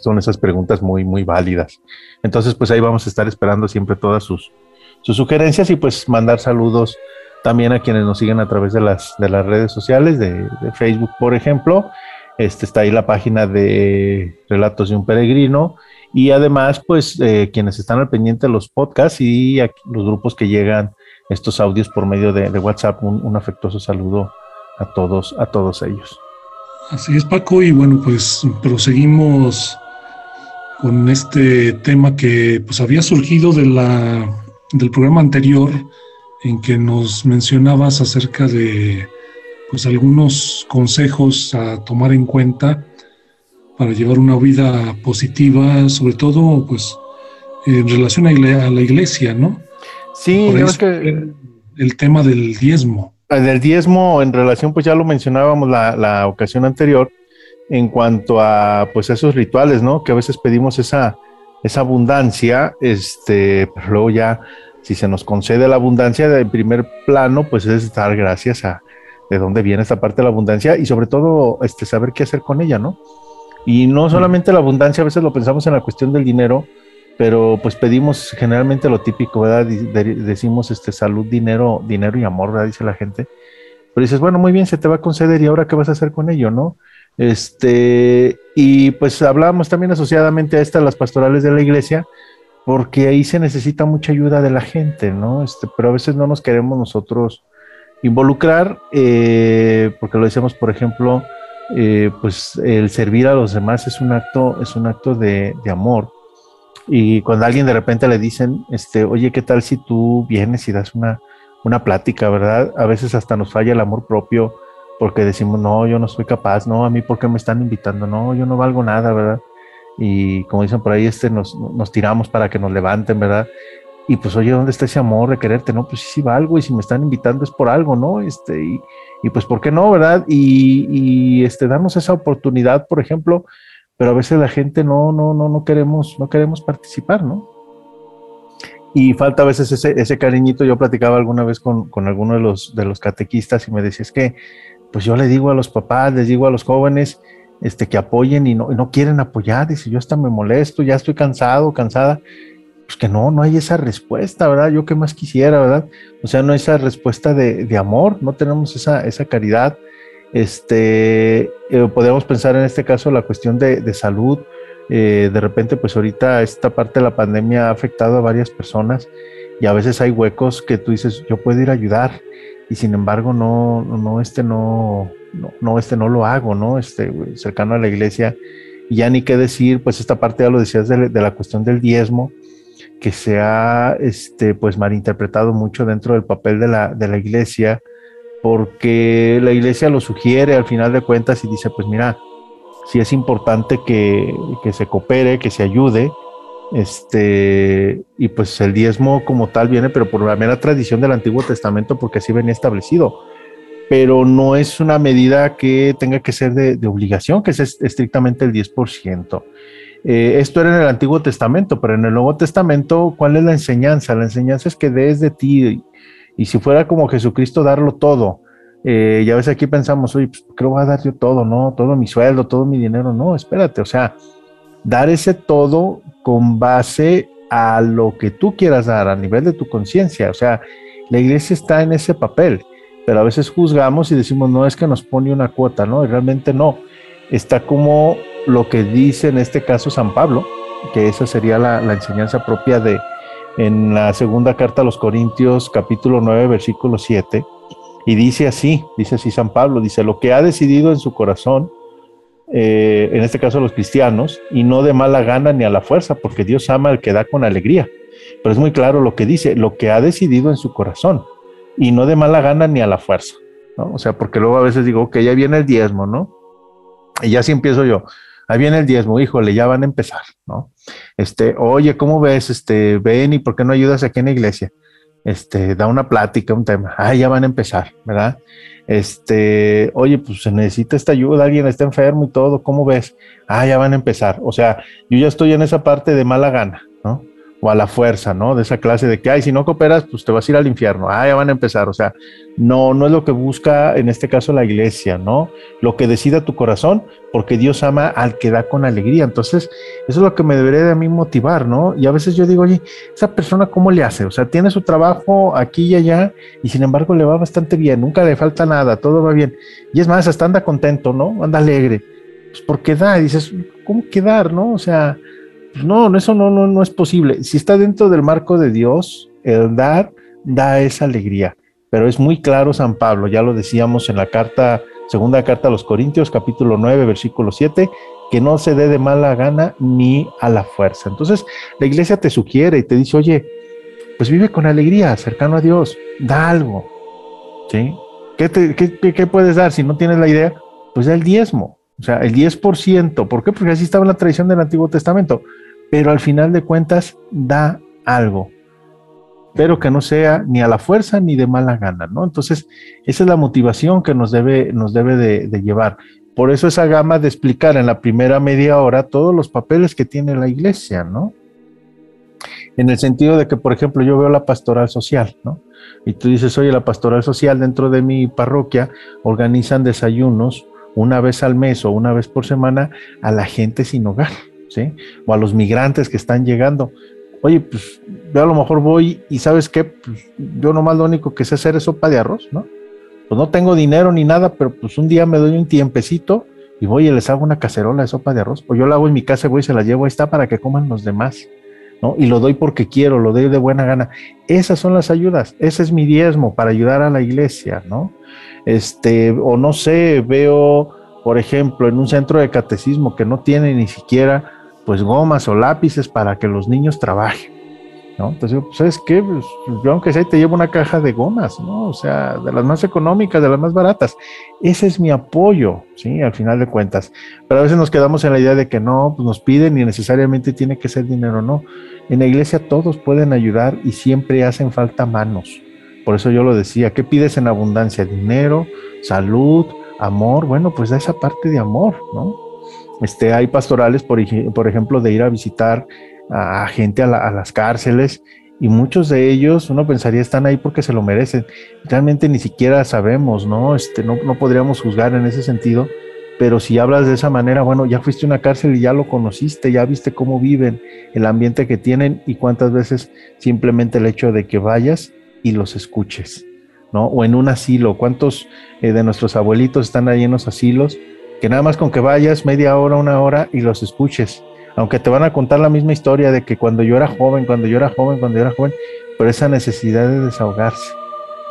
son esas preguntas muy, muy válidas. Entonces, pues ahí vamos a estar esperando siempre todas sus, sus sugerencias y pues mandar saludos también a quienes nos siguen a través de las, de las redes sociales, de, Facebook, por ejemplo. Este, está ahí la página de Relatos de un Peregrino y además, pues, eh, quienes están al pendiente de los podcasts y los grupos que llegan estos audios por medio de, WhatsApp, un afectuoso saludo a todos, a todos ellos. Así es, Paco, y bueno, pues proseguimos con este tema que pues había surgido de la, del programa anterior en que nos mencionabas acerca de pues algunos consejos a tomar en cuenta para llevar una vida positiva, sobre todo pues en relación a, la iglesia, ¿no? Sí, es que el tema del diezmo. El del diezmo en relación, pues ya lo mencionábamos la, la ocasión anterior, en cuanto a pues esos rituales, ¿no? Que a veces pedimos esa, esa abundancia, este, pero luego ya, si se nos concede la abundancia de primer plano, pues es dar gracias a de dónde viene esta parte de la abundancia y sobre todo este, saber qué hacer con ella, ¿no? Y no solamente la abundancia, a veces lo pensamos en la cuestión del dinero, pero pues pedimos generalmente lo típico, ¿verdad? decimos este, salud, dinero, dinero y amor, ¿verdad? Dice la gente. Pero dices, bueno, muy bien, se te va a conceder y ahora qué vas a hacer con ello, ¿no? Este, y pues hablamos también asociadamente a estas las pastorales de la iglesia, porque ahí se necesita mucha ayuda de la gente, ¿no? Este, pero a veces no nos queremos nosotros involucrar, eh, porque lo decíamos, por ejemplo, eh, pues el servir a los demás es un acto, es un acto de, amor. Y cuando alguien de repente le dicen, este, oye, ¿qué tal si tú vienes y das una, una plática, verdad? A veces hasta nos falla el amor propio porque decimos, no, yo no soy capaz, no, a mí por qué me están invitando, no, yo no valgo nada, ¿verdad? Y como dicen por ahí, este, nos, nos tiramos para que nos levanten, ¿verdad? Y pues, oye, ¿dónde está ese amor de quererte? No, pues sí, sí valgo y si me están invitando es por algo, ¿no? Este, y, y pues, ¿por qué no, verdad? Y, y, este, darnos esa oportunidad, por ejemplo, pero a veces la gente no, no, no, no queremos, no queremos participar, ¿no? Y falta a veces ese, ese cariñito. Yo platicaba alguna vez con, con alguno de los, de los catequistas y me decía, que pues yo le digo a los papás, les digo a los jóvenes, este, que apoyen y no, no quieren apoyar, dice, yo hasta me molesto, ya estoy cansado, cansada, pues que no, no hay esa respuesta, ¿verdad? Yo qué más quisiera, ¿verdad? O sea, no hay esa respuesta de, de amor, no tenemos esa, esa caridad. Este, eh, pensar en este caso la cuestión de, de salud. Eh, de repente, pues ahorita esta parte de la pandemia ha afectado a varias personas y a veces hay huecos que tú dices, yo puedo ir a ayudar, y sin embargo no, no, este no, no, este no lo hago, ¿no? Este, cercano a la iglesia. Y ya ni qué decir, pues esta parte ya lo decías de, la cuestión del diezmo, que se ha, este, pues malinterpretado mucho dentro del papel de la, de la iglesia, porque la iglesia lo sugiere al final de cuentas y dice, pues mira, si es importante que, que se coopere, que se ayude, este, y pues el diezmo como tal viene, pero por la mera tradición del Antiguo Testamento, porque así venía establecido. Pero no es una medida que tenga que ser de, obligación, que es estrictamente el 10%. Eh, esto era en el Antiguo Testamento, pero en el Nuevo Testamento, ¿cuál es la enseñanza? La enseñanza es que des de ti, y si fuera como Jesucristo, darlo todo. Eh, ya ves, aquí pensamos, oye, pues, ¿qué voy a dar yo todo? No, todo mi sueldo, todo mi dinero. No, espérate, o sea, dar ese todo con base a lo que tú quieras dar a nivel de tu conciencia. O sea, la iglesia está en ese papel, pero a veces juzgamos y decimos, no es que nos pone una cuota, ¿no? Y realmente no. Está como lo que dice en este caso San Pablo, que esa sería la, la enseñanza propia de en la segunda carta a los Corintios, capítulo 9, versículo 7. Y dice así, dice así San Pablo, dice, lo que ha decidido en su corazón, eh, en este caso los cristianos, y no de mala gana ni a la fuerza, porque Dios ama al que da con alegría. Pero es muy claro lo que dice, lo que ha decidido en su corazón, y no de mala gana ni a la fuerza. ¿no? O sea, porque luego a veces digo, que ya viene el diezmo, ¿no? Y ya sí empiezo yo, ahí viene el diezmo, híjole, ya van a empezar, ¿no? Este, oye, ¿cómo ves? Este, ven y por qué no ayudas aquí en la iglesia? Este, da una plática, un tema, ah, ya van a empezar, ¿verdad? este, oye, pues se necesita esta ayuda, alguien está enfermo y todo, ¿cómo ves? Ah, ya van a empezar. O sea, yo ya estoy en esa parte de mala gana, ¿no? O a la fuerza, ¿no? De esa clase de que, ay, si no cooperas, pues te vas a ir al infierno. Ah, ya van a empezar. O sea, no, no es lo que busca en este caso la iglesia, ¿no? Lo que decida tu corazón, porque Dios ama al que da con alegría. Entonces, eso es lo que me debería de a mí motivar, ¿no? Y a veces yo digo, oye, esa persona, ¿cómo le hace? O sea, tiene su trabajo aquí y allá, y sin embargo le va bastante bien, nunca le falta nada, todo va bien. Y es más, hasta anda contento, ¿no? Anda alegre. Pues porque da, dices, ¿cómo quedar, no? O sea, no, eso no, no, no es posible. Si está dentro del marco de Dios, el dar da esa alegría. Pero es muy claro San Pablo, ya lo decíamos en la carta, segunda carta a los Corintios, capítulo 9, versículo 7, que no se dé de mala gana ni a la fuerza. Entonces, la iglesia te sugiere y te dice, oye, pues vive con alegría, cercano a Dios, da algo. ¿Sí? ¿Qué, qué, qué puedes dar si no tienes la idea? Pues da el diezmo. O sea, el 10%. ¿Por qué? Porque así estaba la tradición del Antiguo Testamento. Pero al final de cuentas da algo. pero que no sea ni a la fuerza ni de mala gana, ¿no? Entonces, esa es la motivación que nos debe, nos debe de, llevar. Por eso esa gama de explicar en la primera media hora todos los papeles que tiene la iglesia, ¿no? En el sentido de que, por ejemplo, yo veo la pastoral social, ¿no? Y tú dices, oye, la pastoral social dentro de mi parroquia organizan desayunos una vez al mes o una vez por semana a la gente sin hogar, ¿sí? O a los migrantes que están llegando oye, pues yo a lo mejor voy y sabes qué, pues, yo nomás lo único que sé hacer es sopa de arroz, ¿no? Pues no tengo dinero ni nada, pero pues un día me doy un tiempecito y voy y les hago una cacerola de sopa de arroz, o yo la hago en mi casa, voy y se la llevo, ahí está para que coman los demás, Y lo doy porque quiero, lo doy de buena gana. Esas son las ayudas, ese es mi diezmo para ayudar a la iglesia, ¿no? Este, o no sé, veo, por ejemplo, en un centro de catecismo que no tiene ni siquiera pues gomas o lápices para que los niños trabajen, Entonces, pues, ¿sabes qué? Pues, yo aunque sea te llevo una caja de gomas, ¿no? O sea, de las más económicas, de las más baratas. Ese es mi apoyo, ¿sí? Al final de cuentas. Pero a veces nos quedamos en la idea de que no, pues nos piden y necesariamente tiene que ser dinero, no. En la iglesia todos pueden ayudar y siempre hacen falta manos. Por eso yo lo decía, ¿qué pides en abundancia? Dinero, salud, amor. Bueno, pues da esa parte de amor, ¿no? Este, hay pastorales, por, ejemplo, de ir a visitar a, gente a, las cárceles y muchos de ellos, uno pensaría, están ahí porque se lo merecen. Realmente ni siquiera sabemos, ¿no? Este, no, no podríamos juzgar en ese sentido, pero si hablas de esa manera, bueno, ya fuiste a una cárcel y ya lo conociste, ya viste cómo viven, el ambiente que tienen y cuántas veces simplemente el hecho de que vayas y los escuches, ¿no? O en un asilo, ¿cuántos eh, de nuestros abuelitos están ahí en los asilos? que nada más con que vayas media hora, una hora y los escuches, aunque te van a contar la misma historia de que cuando yo era joven, cuando yo era joven, cuando yo era joven, pero esa necesidad de desahogarse,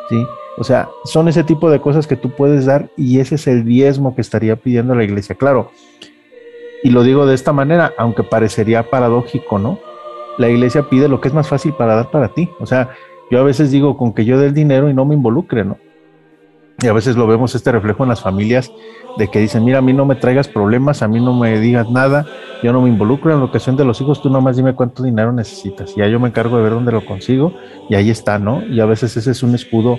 ¿sí? O sea, son ese tipo de cosas que tú puedes dar y ese es el diezmo que estaría pidiendo la iglesia, claro. Y lo digo de esta manera, aunque parecería paradójico, ¿no? La iglesia pide lo que es más fácil para dar para ti. O sea, yo a veces digo con que yo dé el dinero y no me involucre, ¿no? Y a veces lo vemos este reflejo en las familias de que dicen, mira, a mí no me traigas problemas, a mí no me digas nada, yo no me involucro en la ocasión de los hijos, tú nomás dime cuánto dinero necesitas. Y ya yo me encargo de ver dónde lo consigo y ahí está, ¿no? Y a veces ese es un escudo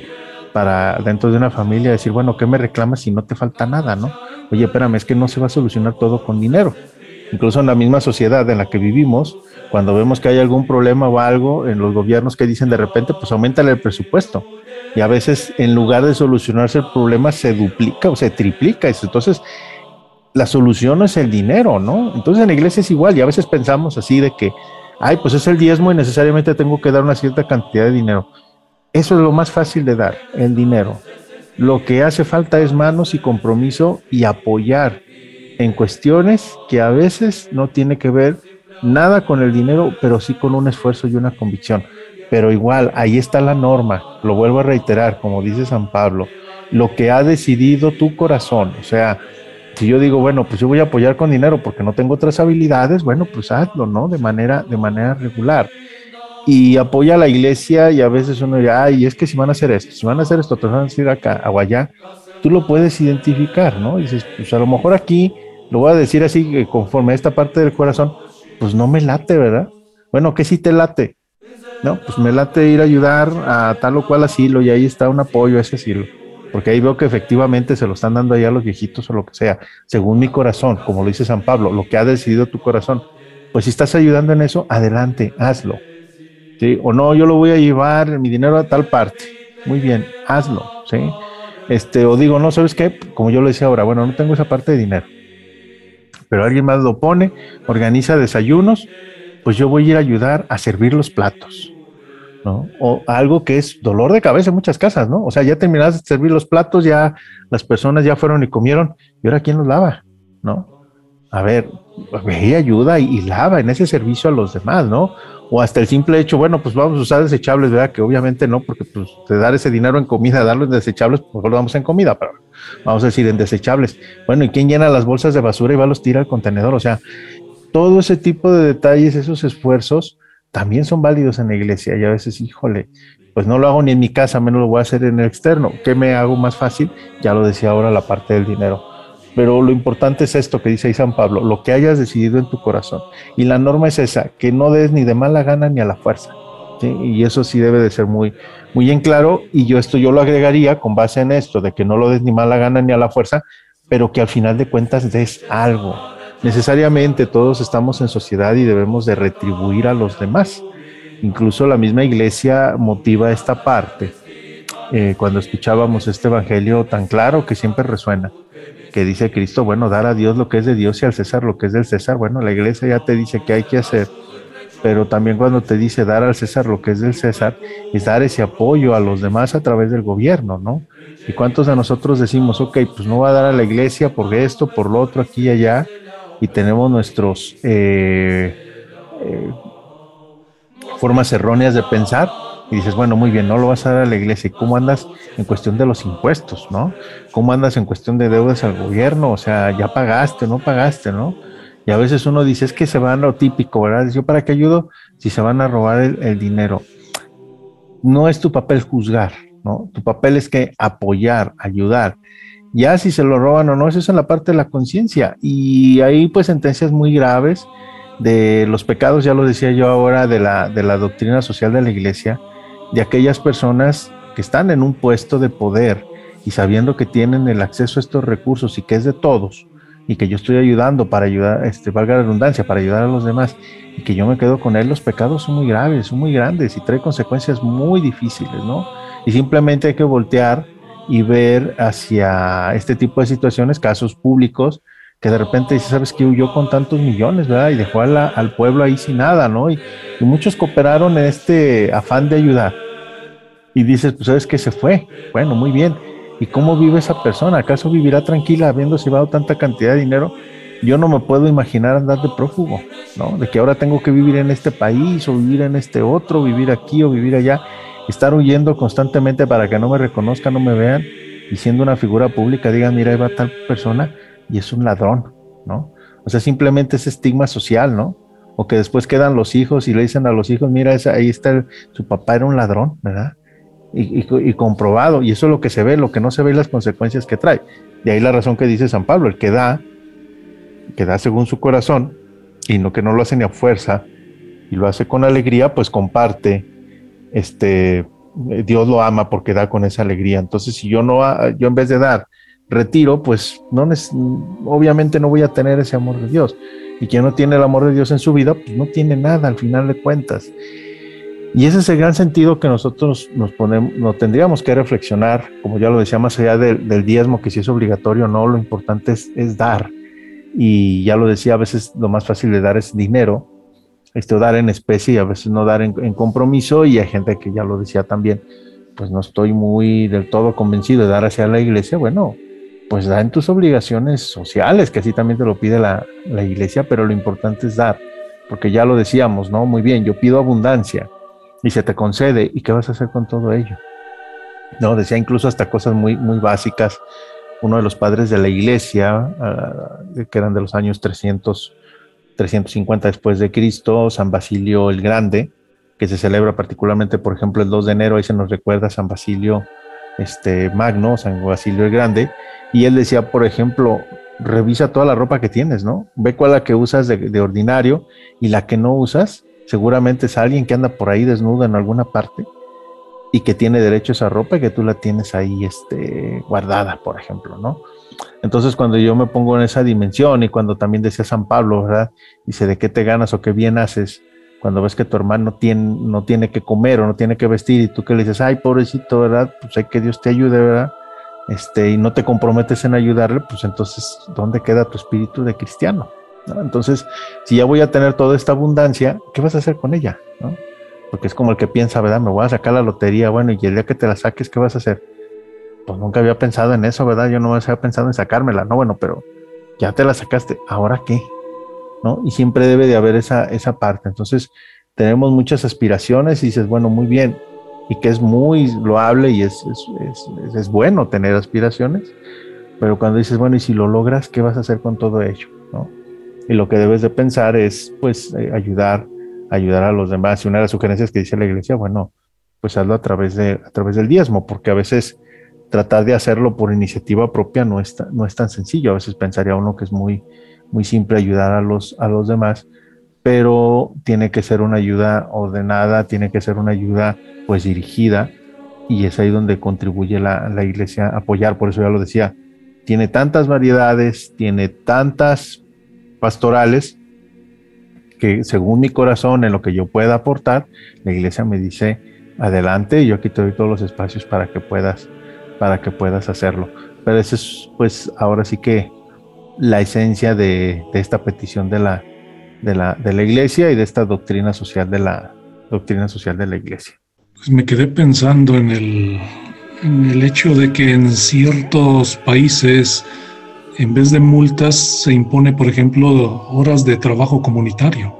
para dentro de una familia decir, bueno, ¿qué me reclamas si no te falta nada, no? Oye, espérame, es que no se va a solucionar todo con dinero. Incluso en la misma sociedad en la que vivimos, cuando vemos que hay algún problema o algo en los gobiernos que dicen de repente, pues aumentale el presupuesto y a veces en lugar de solucionarse el problema se duplica o se triplica. Entonces, la solución no es el dinero, ¿no? Entonces en la iglesia es igual y a veces pensamos así de que, ay, pues es el diezmo y necesariamente tengo que dar una cierta cantidad de dinero. Eso es lo más fácil de dar, el dinero. Lo que hace falta es manos y compromiso y apoyar en cuestiones que a veces no tiene que ver nada con el dinero, pero sí con un esfuerzo y una convicción. Pero igual, ahí está la norma, lo vuelvo a reiterar, como dice San Pablo, lo que ha decidido tu corazón, o sea, si yo digo, bueno, pues yo voy a apoyar con dinero porque no tengo otras habilidades, bueno, pues hazlo, ¿no? De manera, de manera regular. Y apoya a la iglesia y a veces uno dice, ay, es que si van a hacer esto, si van a hacer esto, te van a decir acá o allá, tú lo puedes identificar, ¿no? Dices, pues a lo mejor aquí, lo voy a decir así, conforme a esta parte del corazón, pues no me late, ¿verdad? Bueno, ¿qué sí te late? No, pues me late ir a ayudar a tal o cual asilo y ahí está un apoyo a ese asilo. Porque ahí veo que efectivamente se lo están dando ahí a los viejitos o lo que sea, según mi corazón, como lo dice San Pablo, lo que ha decidido tu corazón. Pues si estás ayudando en eso, adelante, hazlo. ¿Sí? O no, yo lo voy a llevar mi dinero a tal parte. Muy bien, hazlo. ¿sí? Este, o digo, no, ¿sabes qué? Como yo lo decía ahora, bueno, no tengo esa parte de dinero. Pero alguien más lo pone, organiza desayunos pues yo voy a ir a ayudar a servir los platos, ¿no? O algo que es dolor de cabeza en muchas casas, ¿no? O sea, ya terminaste de servir los platos, ya las personas ya fueron y comieron, y ahora quién los lava, ¿no? A ver, ve ayuda y, lava en ese servicio a los demás, ¿no? O hasta el simple hecho, bueno, pues vamos a usar desechables, ¿verdad? Que obviamente no, porque pues de dar ese dinero en comida, darlo en desechables, pues lo damos en comida, pero vamos a decir en desechables. Bueno, ¿y quién llena las bolsas de basura y va a los tira al contenedor? O sea, todo ese tipo de detalles, esos esfuerzos, también son válidos en la iglesia. Y a veces, híjole, pues no lo hago ni en mi casa, menos lo voy a hacer en el externo. ¿Qué me hago más fácil? Ya lo decía ahora la parte del dinero. Pero lo importante es esto que dice ahí San Pablo, lo que hayas decidido en tu corazón. Y la norma es esa, que no des ni de mala gana ni a la fuerza. Y eso sí debe de ser muy, muy en claro. Y yo esto yo lo agregaría con base en esto, de que no lo des ni mala gana ni a la fuerza, pero que al final de cuentas des algo. Necesariamente todos estamos en sociedad y debemos de retribuir a los demás. Incluso la misma iglesia motiva esta parte. Eh, cuando escuchábamos este evangelio tan claro que siempre resuena, que dice Cristo, bueno, dar a Dios lo que es de Dios y al César lo que es del César. Bueno, la iglesia ya te dice qué hay que hacer pero también cuando te dice dar al César lo que es del César, es dar ese apoyo a los demás a través del gobierno, ¿no? ¿Y cuántos de nosotros decimos, ok, pues no va a dar a la iglesia por esto, por lo otro, aquí y allá, y tenemos nuestros eh, eh, formas erróneas de pensar? Y dices, bueno, muy bien, no lo vas a dar a la iglesia. ¿Y cómo andas en cuestión de los impuestos, no? ¿Cómo andas en cuestión de deudas al gobierno? O sea, ya pagaste, no pagaste, ¿no? Y a veces uno dice, es que se van lo típico, ¿verdad? Yo, ¿para qué ayudo si se van a robar el, dinero? No es tu papel juzgar, ¿no? Tu papel es que apoyar, ayudar. Ya si se lo roban o no, eso es en la parte de la conciencia. Y hay pues sentencias muy graves de los pecados, ya lo decía yo ahora, de la, de la doctrina social de la iglesia, de aquellas personas que están en un puesto de poder y sabiendo que tienen el acceso a estos recursos y que es de todos, y que yo estoy ayudando para ayudar, este, valga la redundancia, para ayudar a los demás y que yo me quedo con él, los pecados son muy graves, son muy grandes y trae consecuencias muy difíciles, ¿no? Y simplemente hay que voltear y ver hacia este tipo de situaciones, casos públicos, que de repente dice, sabes que huyó con tantos millones, ¿verdad? Y dejó al pueblo ahí sin nada, ¿no? Y, y, muchos cooperaron en este afán de ayudar. Y dices, pues sabes que se fue. Bueno, muy bien. ¿Y cómo vive esa persona? ¿Acaso vivirá tranquila habiendo llevado tanta cantidad de dinero? Yo no me puedo imaginar andar de prófugo, ¿no? De que ahora tengo que vivir en este país o vivir en este otro, vivir aquí o vivir allá, estar huyendo constantemente para que no me reconozcan, no me vean y siendo una figura pública digan, mira, ahí va tal persona y es un ladrón, ¿no? O sea, simplemente ese estigma social, ¿no? O que después quedan los hijos y le dicen a los hijos, mira, ahí está, su papá era un ladrón, ¿verdad? y, comprobado, y eso es lo que se ve, lo que no se ve las consecuencias que trae. De ahí la razón que dice San Pablo, el que da, que da según su corazón, y no que no lo hace ni a fuerza, y lo hace con alegría, pues comparte, este, Dios lo ama porque da con esa alegría. Entonces, si yo no, yo en vez de dar, retiro, pues no obviamente no voy a tener ese amor de Dios. Y quien no tiene el amor de Dios en su vida, pues no tiene nada al final de cuentas. Y ese es el gran sentido que nosotros nos ponemos, nos tendríamos que reflexionar, como ya lo decía, más allá del, diezmo, que si es obligatorio o no, lo importante es, dar. Y ya lo decía, a veces lo más fácil de dar es dinero, esto dar en especie y a veces no dar en, compromiso. Y hay gente que ya lo decía también, pues no estoy muy del todo convencido de dar hacia la iglesia. Bueno, pues da en tus obligaciones sociales, que así también te lo pide la, la iglesia, pero lo importante es dar, porque ya lo decíamos, ¿no? Muy bien, yo pido abundancia y se te concede. ¿Y qué vas a hacer con todo ello? No, decía incluso hasta cosas muy, muy básicas. Uno de los padres de la iglesia, ah, que eran de los años 300, 350 después de Cristo, San Basilio el Grande, que se celebra particularmente, por ejemplo, el 2 de enero, ahí se nos recuerda San Basilio este, Magno, San Basilio el Grande, y él decía, por ejemplo, revisa toda la ropa que tienes, ¿no? Ve cuál la que usas de, de ordinario y la que no usas, seguramente es alguien que anda por ahí desnudo en alguna parte y que tiene derecho a esa ropa y que tú la tienes ahí este, guardada, por ejemplo, ¿no? Entonces cuando yo me pongo en esa dimensión y cuando también decía San Pablo, ¿verdad? Dice, ¿de qué te ganas o qué bien haces? Cuando ves que tu hermano no tiene que comer o no tiene que vestir y tú que le dices, ay, pobrecito, ¿verdad? Pues hay que Dios te ayude, ¿verdad? Este, y no te comprometes en ayudarle, pues entonces, ¿dónde queda tu espíritu de cristiano? Entonces, si ya voy a tener toda esta abundancia, ¿qué vas a hacer con ella? Porque es como el que piensa, ¿verdad? Me voy a sacar la lotería, bueno, y el día que te la saques, ¿qué vas a hacer? Pues nunca había pensado en eso, ¿verdad? Yo no había pensado en sacármela, no, bueno, pero ya te la sacaste, ¿ahora qué? ¿No? Y siempre debe de haber esa, esa parte. Entonces, tenemos muchas aspiraciones y dices, bueno, muy bien, y que es muy loable y es, es, es bueno tener aspiraciones, pero cuando dices, bueno, y si lo logras, ¿qué vas a hacer con todo ello? ¿No? y lo que debes de pensar es pues eh, ayudar, ayudar a los demás. Y una de las sugerencias que dice la iglesia, bueno, pues hazlo a través, de, a través del diezmo, porque a veces tratar de hacerlo por iniciativa propia no es, no es tan sencillo. A veces pensaría uno que es muy, muy simple ayudar a los, a los demás, pero tiene que ser una ayuda ordenada, tiene que ser una ayuda pues dirigida y es ahí donde contribuye la, la iglesia a apoyar, por eso ya lo decía, tiene tantas variedades, tiene tantas pastorales, que según mi corazón, en lo que yo pueda aportar, la iglesia me dice, adelante, yo aquí te doy todos los espacios para que puedas, para que puedas hacerlo. Pero esa es, pues, ahora sí que la esencia de, esta petición de la, de la, de la iglesia y de esta doctrina social de la doctrina social de la iglesia. Pues me quedé pensando en el, en el hecho de que en ciertos países en vez de multas se impone, por ejemplo, horas de trabajo comunitario.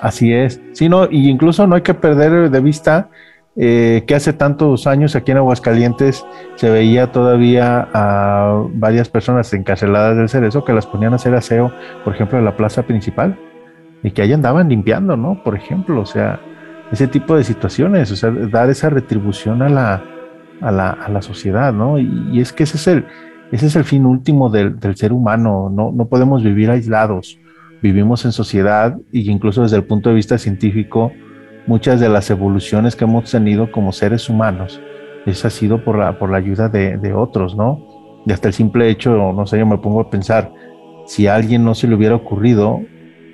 Así es. Sí, no, y incluso no hay que perder de vista eh, que hace tantos años aquí en Aguascalientes se veía todavía a varias personas encarceladas del cerezo que las ponían a hacer aseo, por ejemplo, en la plaza principal, y que ahí andaban limpiando, ¿no? Por ejemplo, o sea, ese tipo de situaciones, o sea, dar esa retribución a la, a la, a la sociedad, ¿no? Y, es que ese es el, ese es el fin último del, ser humano, no, no, podemos vivir aislados, vivimos en sociedad y incluso desde el punto de vista científico, muchas de las evoluciones que hemos tenido como seres humanos, eso ha sido por la, por la ayuda de, otros, ¿no? Y hasta el simple hecho, no sé, yo me pongo a pensar, si a alguien no se le hubiera ocurrido,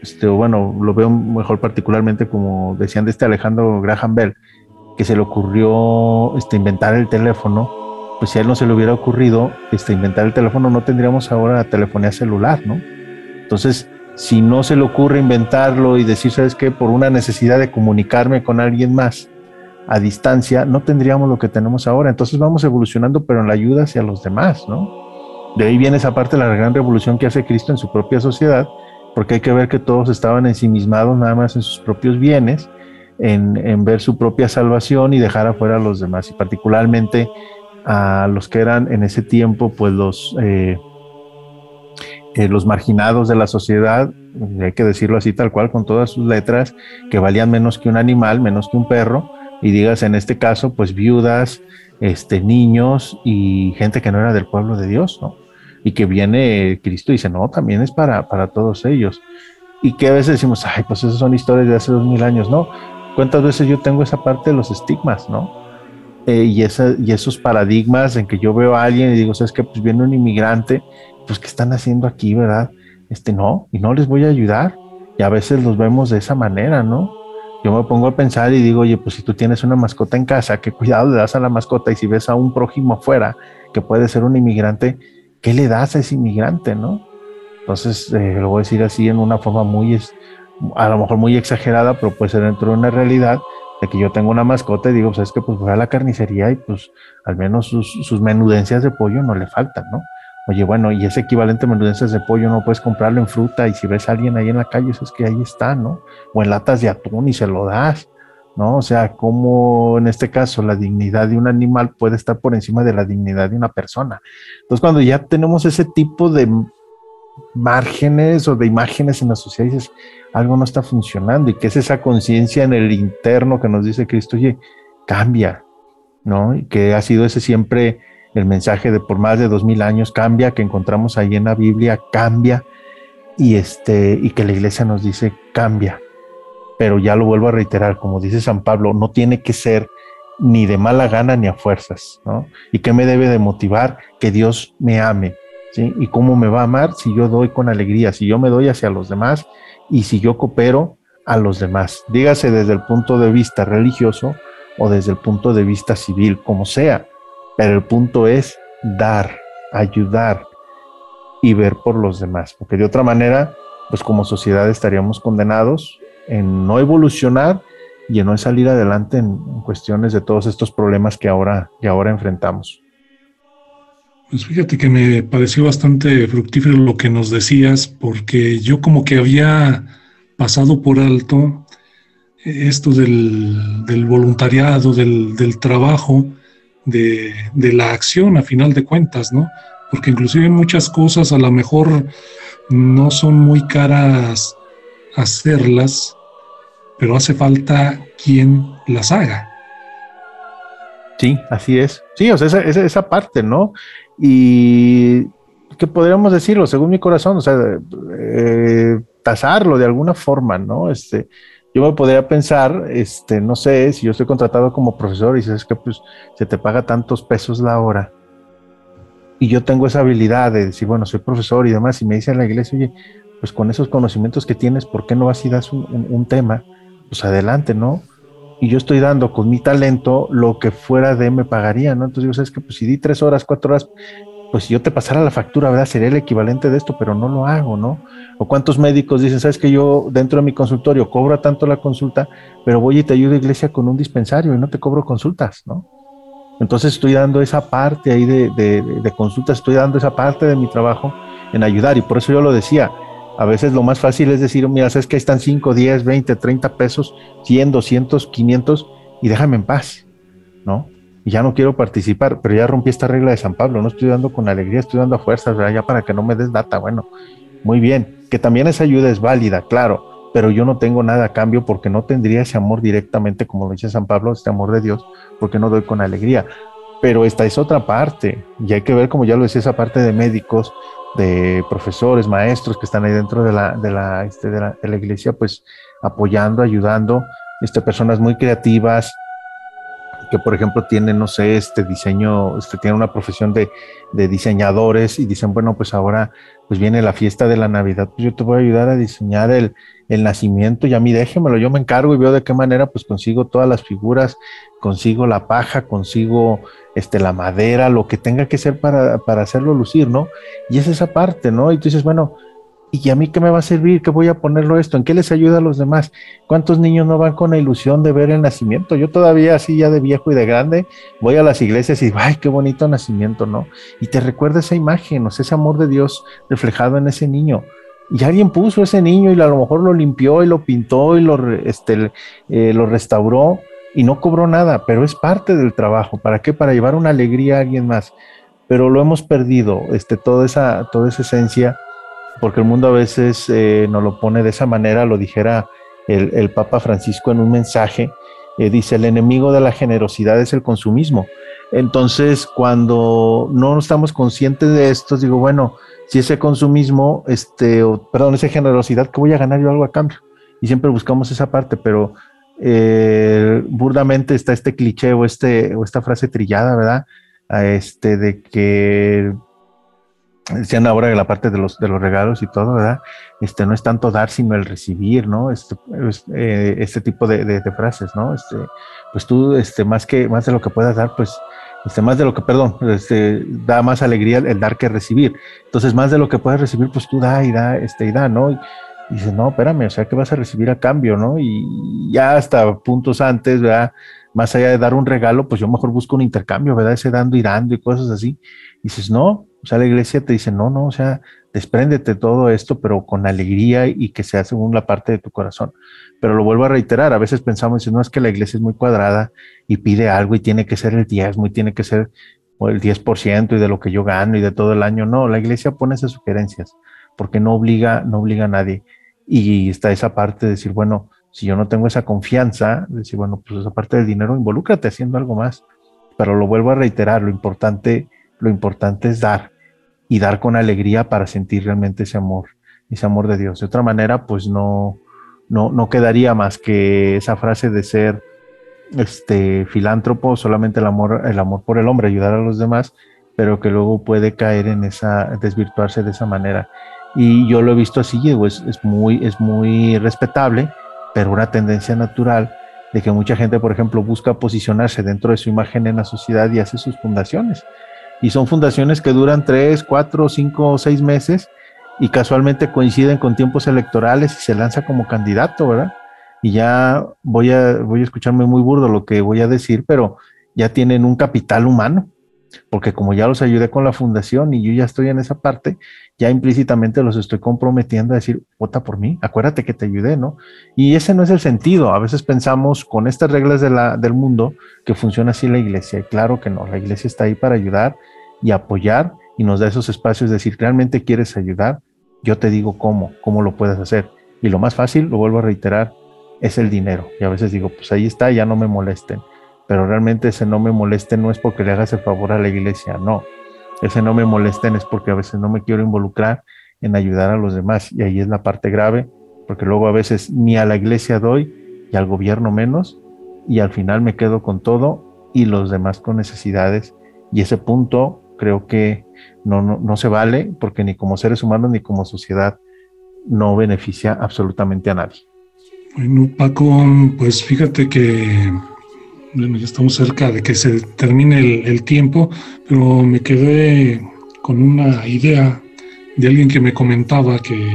este, bueno, lo veo mejor particularmente como decían de este Alejandro Graham Bell, que se le ocurrió este, inventar el teléfono, pues si a él no se le hubiera ocurrido este, inventar el teléfono, no tendríamos ahora telefonía celular, ¿no? Entonces, si no se le ocurre inventarlo y decir, ¿sabes qué? Por una necesidad de comunicarme con alguien más a distancia, no tendríamos lo que tenemos ahora. Entonces vamos evolucionando, pero en la ayuda hacia los demás, ¿no? De ahí viene esa parte de la gran revolución que hace Cristo en su propia sociedad, porque hay que ver que todos estaban ensimismados nada más en sus propios bienes, en, en ver su propia salvación y dejar afuera a los demás, y particularmente a los que eran en ese tiempo pues los, eh, eh, los marginados de la sociedad, hay que decirlo así tal cual con todas sus letras, que valían menos que un animal, menos que un perro, y digas en este caso pues viudas, este, niños y gente que no era del pueblo de Dios, ¿no? Y que viene Cristo y dice, no, también es para, para todos ellos. Y que a veces decimos, ay, pues esas son historias de hace dos mil años, ¿no? ¿Cuántas veces yo tengo esa parte de los estigmas, ¿no? Eh, y, y esos paradigmas en que yo veo a alguien y digo, sabes que pues viene un inmigrante, pues ¿qué están haciendo aquí, verdad? Este no, y no les voy a ayudar. Y a veces los vemos de esa manera, ¿no? Yo me pongo a pensar y digo, oye, pues si tú tienes una mascota en casa, qué cuidado le das a la mascota y si ves a un prójimo afuera que puede ser un inmigrante, ¿qué le das a ese inmigrante, no? Entonces, eh, lo voy a decir así en una forma muy, a lo mejor muy exagerada, pero puede ser dentro de una realidad de que yo tengo una mascota y digo, pues es que pues voy a la carnicería y pues al menos sus, menudencias de pollo no le faltan, ¿no? Oye, bueno, y ese equivalente a menudencias de pollo no puedes comprarlo en fruta y si ves a alguien ahí en la calle, es que ahí está, ¿no? O en latas de atún y se lo das, ¿no? O sea, como en este caso la dignidad de un animal puede estar por encima de la dignidad de una persona. Entonces, cuando ya tenemos ese tipo de márgenes o de imágenes en la sociedad, dices, algo no está funcionando y que es esa conciencia en el interno que nos dice Cristo, oye, cambia, ¿no? Y que ha sido ese siempre el mensaje de por más de dos mil años, cambia, que encontramos ahí en la Biblia, cambia, y, este, y que la iglesia nos dice, cambia. Pero ya lo vuelvo a reiterar, como dice San Pablo, no tiene que ser ni de mala gana ni a fuerzas, ¿no? ¿Y qué me debe de motivar? Que Dios me ame, ¿sí? ¿Y cómo me va a amar si yo doy con alegría, si yo me doy hacia los demás y si yo coopero a los demás, dígase desde el punto de vista religioso o desde el punto de vista civil, como sea, pero el punto es dar, ayudar y ver por los demás, porque de otra manera, pues como sociedad estaríamos condenados en no evolucionar y en no salir adelante en, cuestiones de todos estos problemas que ahora, que ahora enfrentamos. Pues fíjate que me pareció bastante fructífero lo que nos decías, porque yo como que había pasado por alto esto del, voluntariado, del, trabajo, de, la acción a final de cuentas, ¿no? Porque inclusive muchas cosas a lo mejor no son muy caras hacerlas, pero hace falta quien las haga. Sí, así es. Sí, o sea, esa, parte, ¿no? Y ¿qué podríamos decirlo? Según mi corazón, o sea, eh, tasarlo de alguna forma, ¿no? Este, yo me podría pensar, este, no sé, si yo estoy contratado como profesor y sabes que pues se te paga tantos pesos la hora y yo tengo esa habilidad de decir, bueno, soy profesor y demás, y me dice en la iglesia, oye, pues con esos conocimientos que tienes, ¿por qué no vas y das un, tema? Pues adelante, ¿no? Y yo estoy dando con mi talento lo que fuera de me pagaría, ¿no? Entonces digo, ¿sabes que Pues si di tres horas, cuatro horas, pues si yo te pasara la factura, ¿verdad? Sería el equivalente de esto, pero no lo hago, ¿no? O cuántos médicos dicen, sabes que yo dentro de mi consultorio cobro tanto la consulta, pero voy y te ayudo a iglesia con un dispensario y no te cobro consultas, ¿no? Entonces estoy dando esa parte ahí de, de, de consultas, estoy dando esa parte de mi trabajo en ayudar y por eso yo lo decía, a veces lo más fácil es decir, mira, sabes que están 5, 10, 20, 30 pesos, 100, 200, 500 y déjame en paz, ¿no? Y ya no quiero participar, pero ya rompí esta regla de San Pablo, no estoy dando con alegría, estoy dando a fuerzas, ¿verdad? Ya para que no me des data, bueno, muy bien, que también esa ayuda es válida, claro, pero yo no tengo nada a cambio porque no tendría ese amor directamente, como lo dice San Pablo, este amor de Dios, porque no doy con alegría. Pero esta es otra parte, y hay que ver, como ya lo decía, esa parte de médicos, de profesores, maestros que están ahí dentro de la, de la, este, de la, iglesia, pues apoyando, ayudando, este, personas muy creativas, que por ejemplo tienen, no sé, este diseño, este, tienen una profesión de, de, diseñadores y dicen, bueno, pues ahora pues viene la fiesta de la Navidad, pues yo te voy a ayudar a diseñar el, el nacimiento y a mí déjemelo, yo me encargo y veo de qué manera pues consigo todas las figuras, consigo la paja, consigo este, la madera, lo que tenga que ser para, para hacerlo lucir, ¿no? Y es esa parte, ¿no? Y tú dices, bueno, ¿y a mí qué me va a servir? ¿Qué voy a ponerlo esto? ¿En qué les ayuda a los demás? ¿Cuántos niños no van con la ilusión de ver el nacimiento? Yo todavía así ya de viejo y de grande voy a las iglesias y ay, qué bonito nacimiento, ¿no? Y te recuerda esa imagen, o sea, ese amor de Dios reflejado en ese niño. Y alguien puso ese niño y a lo mejor lo limpió y lo pintó y lo, este, eh, lo restauró y no cobró nada, pero es parte del trabajo. ¿Para qué? Para llevar una alegría a alguien más. Pero lo hemos perdido, este, toda, esa, toda esa esencia, porque el mundo a veces eh, nos lo pone de esa manera, lo dijera el, Papa Francisco en un mensaje, eh, dice, el enemigo de la generosidad es el consumismo. Entonces, cuando no estamos conscientes de esto, digo, bueno, si ese consumismo, este, perdón, esa generosidad, ¿qué voy a ganar yo algo a cambio? Y siempre buscamos esa parte, pero eh, burdamente está este cliché o, este, esta frase trillada, ¿verdad? Este de que decían ahora la parte de los, regalos y todo, ¿verdad? Este, no es tanto dar, sino el recibir, ¿no? Este, eh, este tipo de, frases, ¿no? Este, pues tú, este, más que, más de lo que puedas dar, pues, este, más de lo que, perdón, este, da más alegría el, dar que recibir. Entonces, más de lo que puedas recibir, pues tú da y da, este, y da, ¿no? Dices, no, espérame, o sea, ¿qué vas a recibir a cambio, no? Y ya hasta puntos antes, ¿verdad? Más allá de dar un regalo, pues yo mejor busco un intercambio, ¿verdad? Ese dando y dando y cosas así. Y dices, no, o sea, la iglesia te dice, no, no, o sea, despréndete todo esto, pero con alegría y que sea según la parte de tu corazón. Pero lo vuelvo a reiterar, a veces pensamos, no es que la iglesia es muy cuadrada y pide algo y tiene que ser el diezmo y tiene que ser el 10% y de lo que yo gano y de todo el año. No, la iglesia pone esas sugerencias porque no obliga, no obliga a nadie. Y está esa parte de decir, bueno, si yo no tengo esa confianza, decir, bueno, pues esa parte del dinero, involúcrate haciendo algo más. Pero lo vuelvo a reiterar, lo importante, lo importante es dar y dar con alegría para sentir realmente ese amor, ese amor de Dios. De otra manera, pues no, no, no quedaría más que esa frase de ser este filántropo, solamente el amor, el amor por el hombre, ayudar a los demás, pero que luego puede caer en esa, desvirtuarse de esa manera. Y yo lo he visto así, es, es, muy, es muy respetable, pero una tendencia natural de que mucha gente, por ejemplo, busca posicionarse dentro de su imagen en la sociedad y hace sus fundaciones. Y son fundaciones que duran tres, cuatro, cinco seis meses y casualmente coinciden con tiempos electorales y se lanza como candidato, ¿verdad? Y ya voy a, voy a escucharme muy burdo lo que voy a decir, pero ya tienen un capital humano porque como ya los ayudé con la fundación y yo ya estoy en esa parte, ya implícitamente los estoy comprometiendo a decir, vota por mí, acuérdate que te ayudé, ¿no? Y ese no es el sentido. A veces pensamos con estas reglas de la, del mundo que funciona así la iglesia. Y claro que no, la iglesia está ahí para ayudar y apoyar y nos da esos espacios de decir, ¿realmente quieres ayudar? Yo te digo cómo, cómo lo puedes hacer. Y lo más fácil, lo vuelvo a reiterar, es el dinero. Y a veces digo, pues ahí está, ya no me molesten pero realmente ese no me moleste no es porque le hagas el favor a la iglesia, no. Ese no me molesten es porque a veces no me quiero involucrar en ayudar a los demás y ahí es la parte grave, porque luego a veces ni a la iglesia doy y al gobierno menos y al final me quedo con todo y los demás con necesidades y ese punto creo que no, no, no se vale porque ni como seres humanos ni como sociedad no beneficia absolutamente a nadie. Bueno, Paco, pues fíjate que ya estamos cerca de que se termine el, tiempo, pero me quedé con una idea de alguien que me comentaba que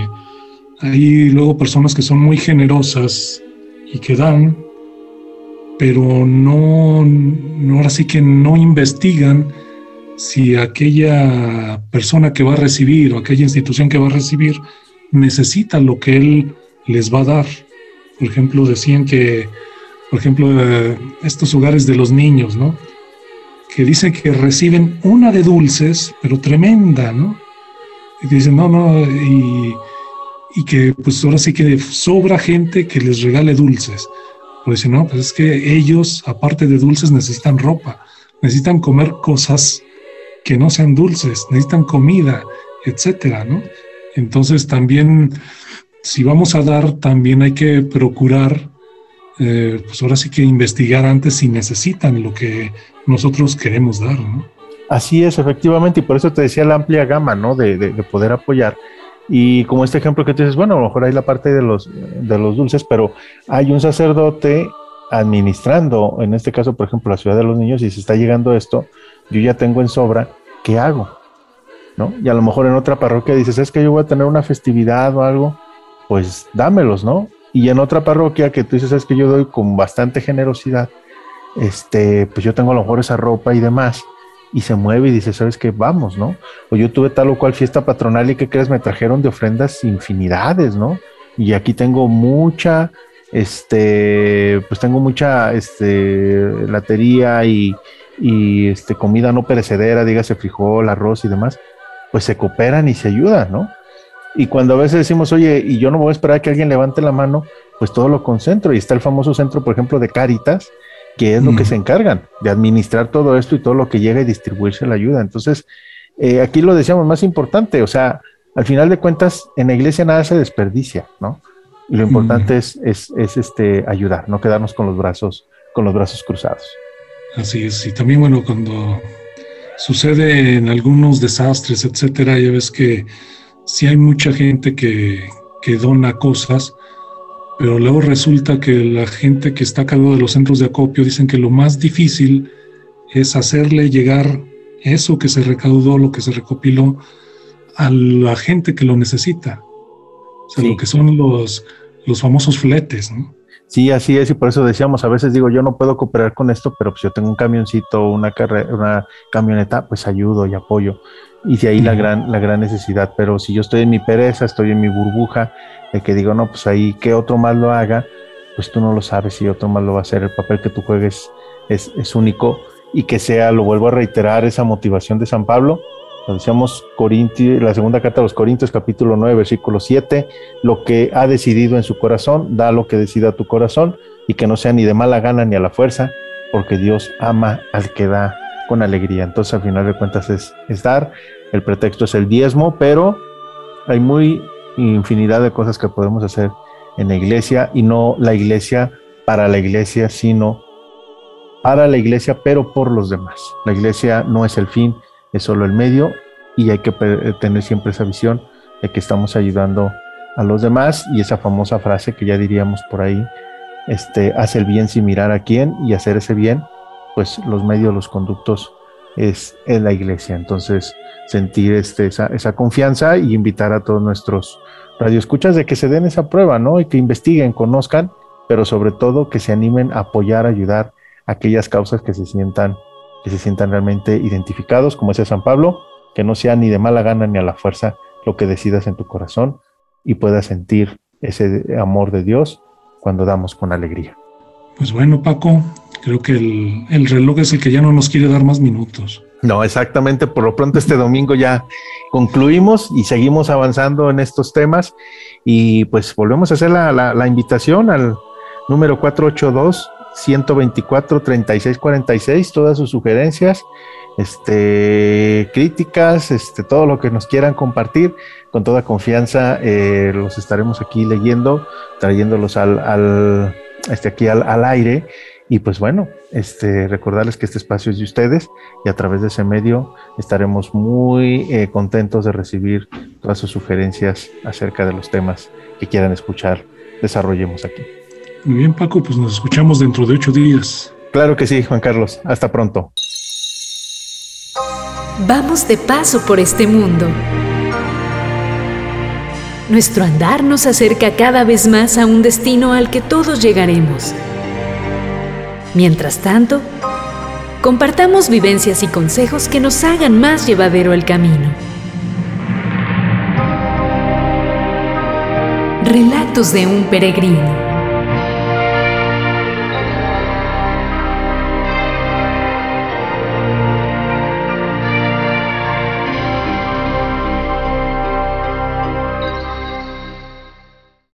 hay luego personas que son muy generosas y que dan, pero no, no ahora sí que no investigan si aquella persona que va a recibir o aquella institución que va a recibir necesita lo que él les va a dar. Por ejemplo, decían que por ejemplo, eh, estos hogares de los niños, ¿no? Que dicen que reciben una de dulces, pero tremenda, ¿no? Y dicen, no, no, y, y que pues ahora sí que sobra gente que les regale dulces. Pero dicen, no, pues es que ellos, aparte de dulces, necesitan ropa, necesitan comer cosas que no sean dulces, necesitan comida, etcétera, ¿no? Entonces también, si vamos a dar, también hay que procurar eh, pues ahora sí que investigar antes si necesitan lo que nosotros queremos dar, ¿no? Así es, efectivamente, y por eso te decía la amplia gama, ¿no? De, de, poder apoyar. Y como este ejemplo que tú dices, bueno, a lo mejor hay la parte de los, de los dulces, pero hay un sacerdote administrando, en este caso, por ejemplo, la ciudad de los niños, y si está llegando esto, yo ya tengo en sobra, ¿qué hago? ¿No? Y a lo mejor en otra parroquia dices, es que yo voy a tener una festividad o algo, pues dámelos, ¿no? Y en otra parroquia que tú dices, es que yo doy con bastante generosidad, este, pues yo tengo a lo mejor esa ropa y demás, y se mueve y dice, ¿sabes qué? Vamos, ¿no? O yo tuve tal o cual fiesta patronal y que crees, me trajeron de ofrendas infinidades, ¿no? Y aquí tengo mucha, este, pues tengo mucha, este, latería y, y este, comida no perecedera, dígase frijol, arroz y demás, pues se cooperan y se ayudan, ¿no? Y cuando a veces decimos, oye, y yo no voy a esperar a que alguien levante la mano, pues todo lo concentro. Y está el famoso centro, por ejemplo, de Caritas, que es lo que se encargan de administrar todo esto y todo lo que llega y distribuirse la ayuda. Entonces, eh, aquí lo decíamos más importante, o sea, al final de cuentas, en la iglesia nada se desperdicia, ¿no? Y lo importante es, es, es, este, ayudar, no quedarnos con los brazos, con los brazos cruzados. Así es, y también, bueno, cuando sucede en algunos desastres, etcétera, ya ves que sí hay mucha gente que, dona cosas, pero luego resulta que la gente que está a cargo de los centros de acopio dicen que lo más difícil es hacerle llegar eso que se recaudó, lo que se recopiló, a la gente que lo necesita. O sea, lo que son los, los famosos fletes, ¿no? Sí, así es, y por eso decíamos, a veces digo, yo no puedo cooperar con esto, pero pues yo tengo un camioncito, una, una camioneta, pues ayudo y apoyo y de ahí la gran, la gran necesidad. Pero si yo estoy en mi pereza, estoy en mi burbuja, de que digo, no, pues ahí que otro más lo haga, pues tú no lo sabes si otro más lo va a hacer. El papel que tú juegues es, es único y que sea, lo vuelvo a reiterar, esa motivación de San Pablo. Lo decíamos Corinti, la segunda carta de los Corintios, capítulo 9, versículo 7, lo que ha decidido en su corazón, da lo que decida tu corazón y que no sea ni de mala gana ni a la fuerza, porque Dios ama al que da con alegría. Entonces, al final de cuentas, es, dar. El pretexto es el diezmo, pero hay muy infinidad de cosas que podemos hacer en la iglesia y no la iglesia para la iglesia, sino para la iglesia, pero por los demás. La iglesia no es el fin, es solo el medio y hay que tener siempre esa visión de que estamos ayudando a los demás y esa famosa frase que ya diríamos por ahí, este, hace el bien sin mirar a quién y hacer ese bien pues los medios, los conductos es, en la iglesia. Entonces, sentir este, esa, esa, confianza y invitar a todos nuestros radioescuchas de que se den esa prueba, ¿no? Y que investiguen, conozcan, pero sobre todo que se animen a apoyar, ayudar a aquellas causas que se sientan, que se sientan realmente identificados, como ese San Pablo, que no sea ni de mala gana ni a la fuerza lo que decidas en tu corazón y puedas sentir ese amor de Dios cuando damos con alegría. Pues bueno, Paco, creo que el, reloj es el que ya no nos quiere dar más minutos. No, exactamente. Por lo pronto este domingo ya concluimos y seguimos avanzando en estos temas y pues volvemos a hacer la, invitación al número 482 124 3646, todas sus sugerencias, este, críticas, este, todo lo que nos quieran compartir, con toda confianza eh, los estaremos aquí leyendo, trayéndolos al, al este, aquí al aire y pues bueno, este, recordarles que este espacio es de ustedes y a través de ese medio estaremos muy eh, contentos de recibir todas sus sugerencias acerca de los temas que quieran escuchar. Desarrollemos aquí. Muy bien, Paco, pues nos escuchamos dentro de ocho días. Claro que sí, Juan Carlos. Hasta pronto. Vamos de paso por este mundo. Nuestro andar nos acerca cada vez más a un destino al que todos llegaremos Mientras tanto, compartamos vivencias y consejos que nos hagan más llevadero el camino. Relatos de un peregrino.